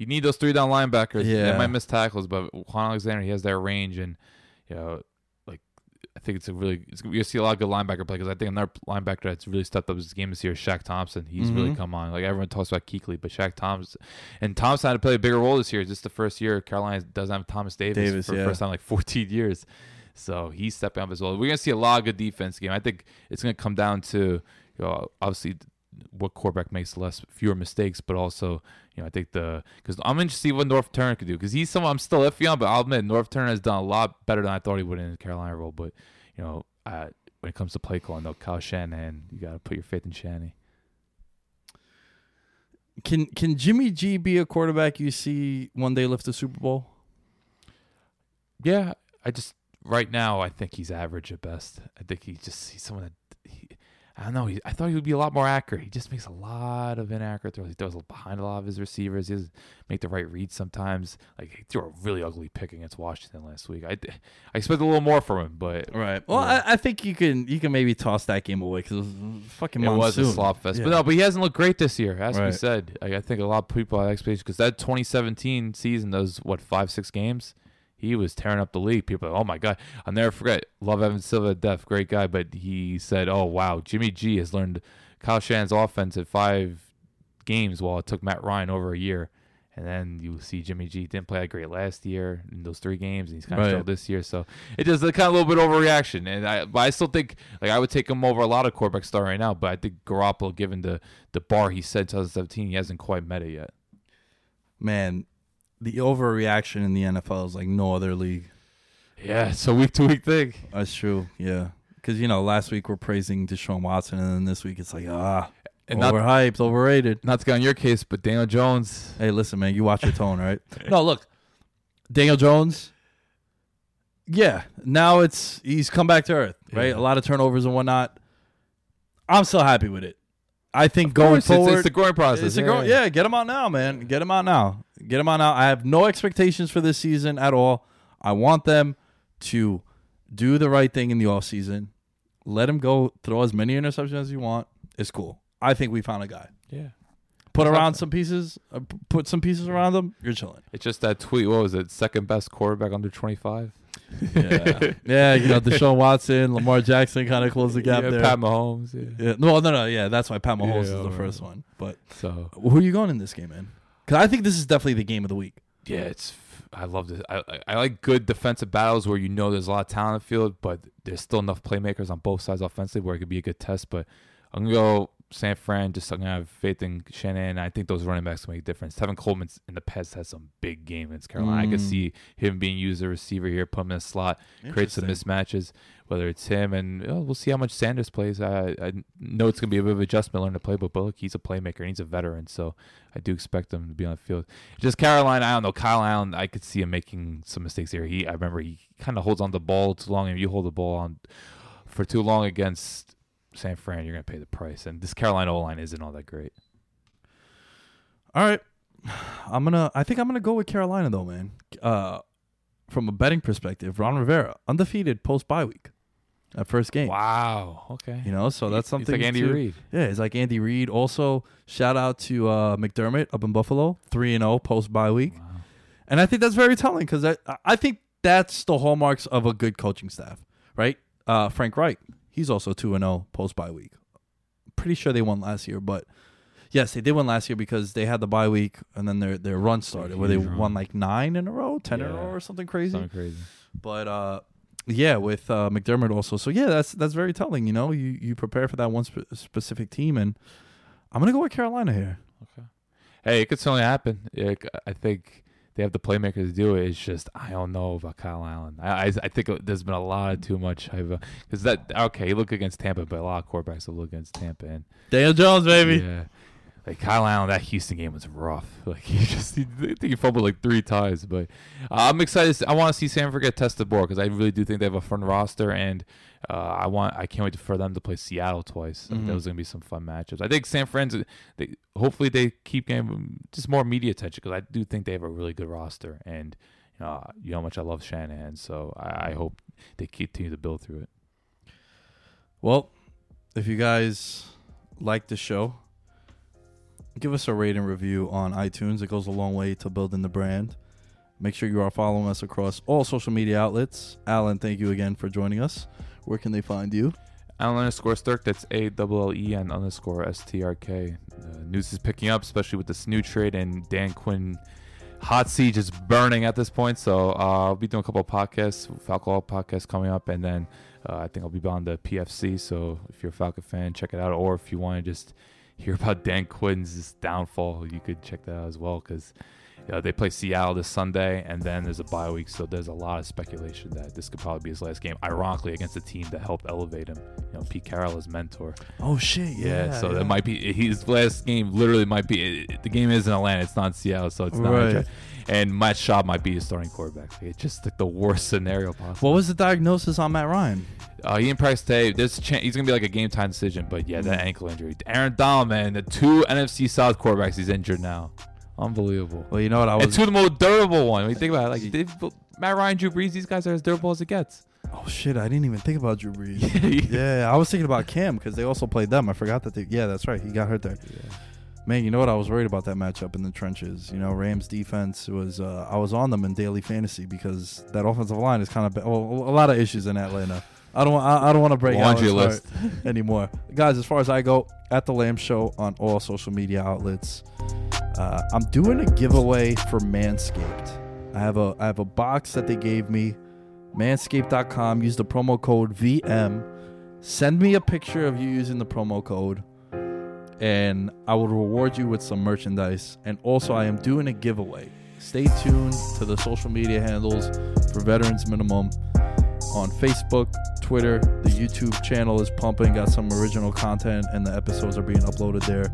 You need those three down linebackers. Yeah. They might miss tackles, but Kwon Alexander, he has that range, and you know, I think it's a really it's, you'll see a lot of good linebacker play because I think another linebacker that's really stepped up his game this year is Shaq Thompson. He's really Mhm. come on. Like everyone talks about Kuechly, but Shaq Thompson and Thompson had to play a bigger role this year. It's just the first year Carolina doesn't have Thomas Davis, Davis, for the yeah. first time in like 14 years. So he's stepping up as well. We're gonna see a lot of good defense game. I think it's gonna come down to you know obviously what quarterback makes less fewer mistakes, but also you know I think the because I'm interested to see what Norv Turner could do because he's someone I'm still iffy on, but I'll admit Norv Turner has done a lot better than I thought he would in the Carolina role. But you know uh, when it comes to play calling, though, Kyle Shanahan, you got to put your faith in Shanny. can can Jimmy G be a quarterback you see one day lift the Super Bowl? Yeah, I just right now I think he's average at best. I think he just he's someone that he, I don't know. He, I thought he would be a lot more accurate. He just makes a lot of inaccurate throws. He throws behind a lot of his receivers. He doesn't make the right read sometimes. Like he threw a really ugly pick against Washington last week. I I expect a little more from him, but Right. Well, Yeah. I, I think you can you can maybe toss that game away because it was fucking it was a slop fest. Yeah. But no, but he hasn't looked great this year, as we said. I, I think a lot of people have expectations because that 2017 season, those what five six games, he was tearing up the league. People, are like, oh my god, I'll never forget. Love Evan Silva to death, great guy. But he said, oh wow, Jimmy G has learned Kyle Shanahan's offense in five games, while it took Matt Ryan over a year. And then you see Jimmy G didn't play that great last year in those three games, and he's kind of Right. struggled this year. So it does kind of a little bit overreaction. And I, but I still think like I would take him over a lot of quarterback star right now. But I think Garoppolo, given the the bar he set in 2017, he hasn't quite met it yet. Man, the overreaction in the NFL is like no other league. Yeah, it's a week to week thing. That's true. Yeah. Because you know, last week we're praising Deshaun Watson, and then this week it's like ah, And not overhyped, overrated. not to get on your case, but Daniel Jones. Hey, listen, man, you watch your tone, right? no, look, Daniel Jones. Yeah, now it's he's come back to earth, right? Yeah. A lot of turnovers and whatnot. I'm still happy with it. I think going course, forward, it's the growing process, It's a yeah. yeah, get him out now, man. Get him out now. Get them on out. I have no expectations for this season at all. I want them to do the right thing in the off season. Let him go throw as many interceptions as you want. It's cool. I think we found a guy. Yeah. Put That's around not- some pieces. Uh, put some pieces around them. You're chilling. It's just that tweet. What was it? Second best quarterback under 25. Yeah, yeah. You know, Deshaun Watson, Lamar Jackson kind of closed the gap yeah, there. Pat Mahomes. Yeah. yeah, no, no, no. Yeah, that's why Pat Mahomes Yeah, is the right. first one. But So who are you going in this game, man? Because I think this is definitely the game of the week. yeah, it's. I love this. I, I I like good defensive battles where you know there's a lot of talent in the field, but there's still enough playmakers on both sides offensively where it could be a good test. But I'm gonna go San Fran. Just I'm gonna have faith in Shannon. I think those running backs make a difference. Tevin Coleman's in the past has some big game against Carolina. I could Mm. see him being used as a receiver here, put him in a slot, create some mismatches. Whether it's him and oh, we'll see how much Sanders plays. I, I know it's gonna be a bit of adjustment learning the playbook, but look, he's a playmaker and he's a veteran, so I do expect him to be on the field. Just Carolina, I don't know. Kyle Allen, I could see him making some mistakes here. He, I remember he kind of holds on the ball too long, if you hold the ball on for too long against San Fran, you're gonna pay the price. And this Carolina O line isn't all that great. All right. I'm gonna I think I'm gonna go with Carolina though, man. Uh from a betting perspective, Ron Rivera, undefeated post bye week. That first game. Wow. Okay. You know, so that's something like Andy to- Reid. Yeah, it's like Andy Reid. Also, shout out to uh McDermott up in Buffalo, three and zero post bye week. Wow. And I think that's very telling because I, I think that's the hallmarks of a good coaching staff, right? Uh, Frank Reich, he's also 2 and 0 post bye week. Pretty sure they won last year, but yes, they did win last year because they had the bye week and then their, their run started where they run. won like nine in a row, 10 in a row, or something crazy. Something crazy. But uh, yeah, with uh, McDermott also. So yeah, that's that's very telling. You know, you, you prepare for that one spe- specific team, and I'm going to go with Carolina here. Okay. Hey, it could certainly happen. Yeah, I think they have the playmakers to do it. It's just I don't know about Kyle Allen. I I, I think there's been a lot of too much hype because that okay. You look against Tampa, but a lot of quarterbacks have looked against Tampa, and Daniel Jones, baby. yeah, like Kyle Allen, that Houston game was rough. Like he just, he, I think he fumbled like three times. But uh, I'm excited. I want to see Sanford get tested more because I really do think they have a fun roster, and uh, I want, I can't wait for them to play Seattle twice. Mhm. those are gonna be some fun matchups. I think San Fran's, they hopefully they keep getting just more media attention because I do think they have a really good roster, and you know, you know how much I love Shanahan, so I, I hope they continue to build through it. Well, if you guys like the show, give us a rate and review on iTunes. It goes a long way to building the brand. Make sure you are following us across all social media outlets. Alan, thank you again for joining us. Where can they find you? Alan underscore Sturk, that's A double L E N underscore S T R K. Uh, news is picking up, especially with this new trade and Dan Quinn. Hot seat is burning at this point, so uh, I'll be doing a couple of podcasts, Falco podcast coming up, and then uh, I think I'll be on the PFC. So if you're a Falcon fan, check it out, or if you want to just hear about Dan Quinn's downfall, you could check that out as well because uh, they play Seattle this Sunday, and then there's a bye week, so there's a lot of speculation that this could probably be his last game. Ironically, against a team that helped elevate him, you know, Pete Carroll, his mentor. Oh shit! Yeah, so that might be his last game. Literally, might be the game is in Atlanta. It's not Seattle, so it's not. Right. And Matt Schaub might be his starting quarterback. It's just like the worst scenario possible. What was the diagnosis on Matt Ryan? Uh, he impressed today. There's a chance he's gonna be like a game time decision, but yeah, that ankle injury. Aaron Donald, man, the two NFC South quarterbacks he's injured now. Unbelievable. Well, you know what I was. of the most durable one. When you think about it, like Matt Ryan, Drew Brees, these guys are as durable as it gets. Oh shit! I didn't even think about Drew Brees. yeah, I was thinking about Cam because they also played them. I forgot that they. Yeah, that's right. He got hurt there. Man, you know what? I was worried about that matchup in the trenches. You know, Rams defense was. Uh, I was on them in daily fantasy because that offensive line is kind of. Well, a lot of issues in Atlanta. I don't. I, I don't want to break Laundry heart anymore, guys. As far as I go, at the Lamb Show on all social media outlets. Uh, I'm doing a giveaway for Manscaped. I have a I have a box that they gave me. Manscaped.com. Use the promo code VM. Send me a picture of you using the promo code, and I will reward you with some merchandise. And also, I am doing a giveaway. Stay tuned to the social media handles for Veterans Minimum on Facebook, Twitter. The YouTube channel is pumping. Got some original content, and the episodes are being uploaded there.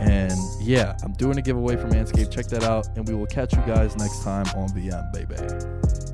And yeah, I'm doing a giveaway for Manscaped. Check that out, and we will catch you guys next time on VM, baby.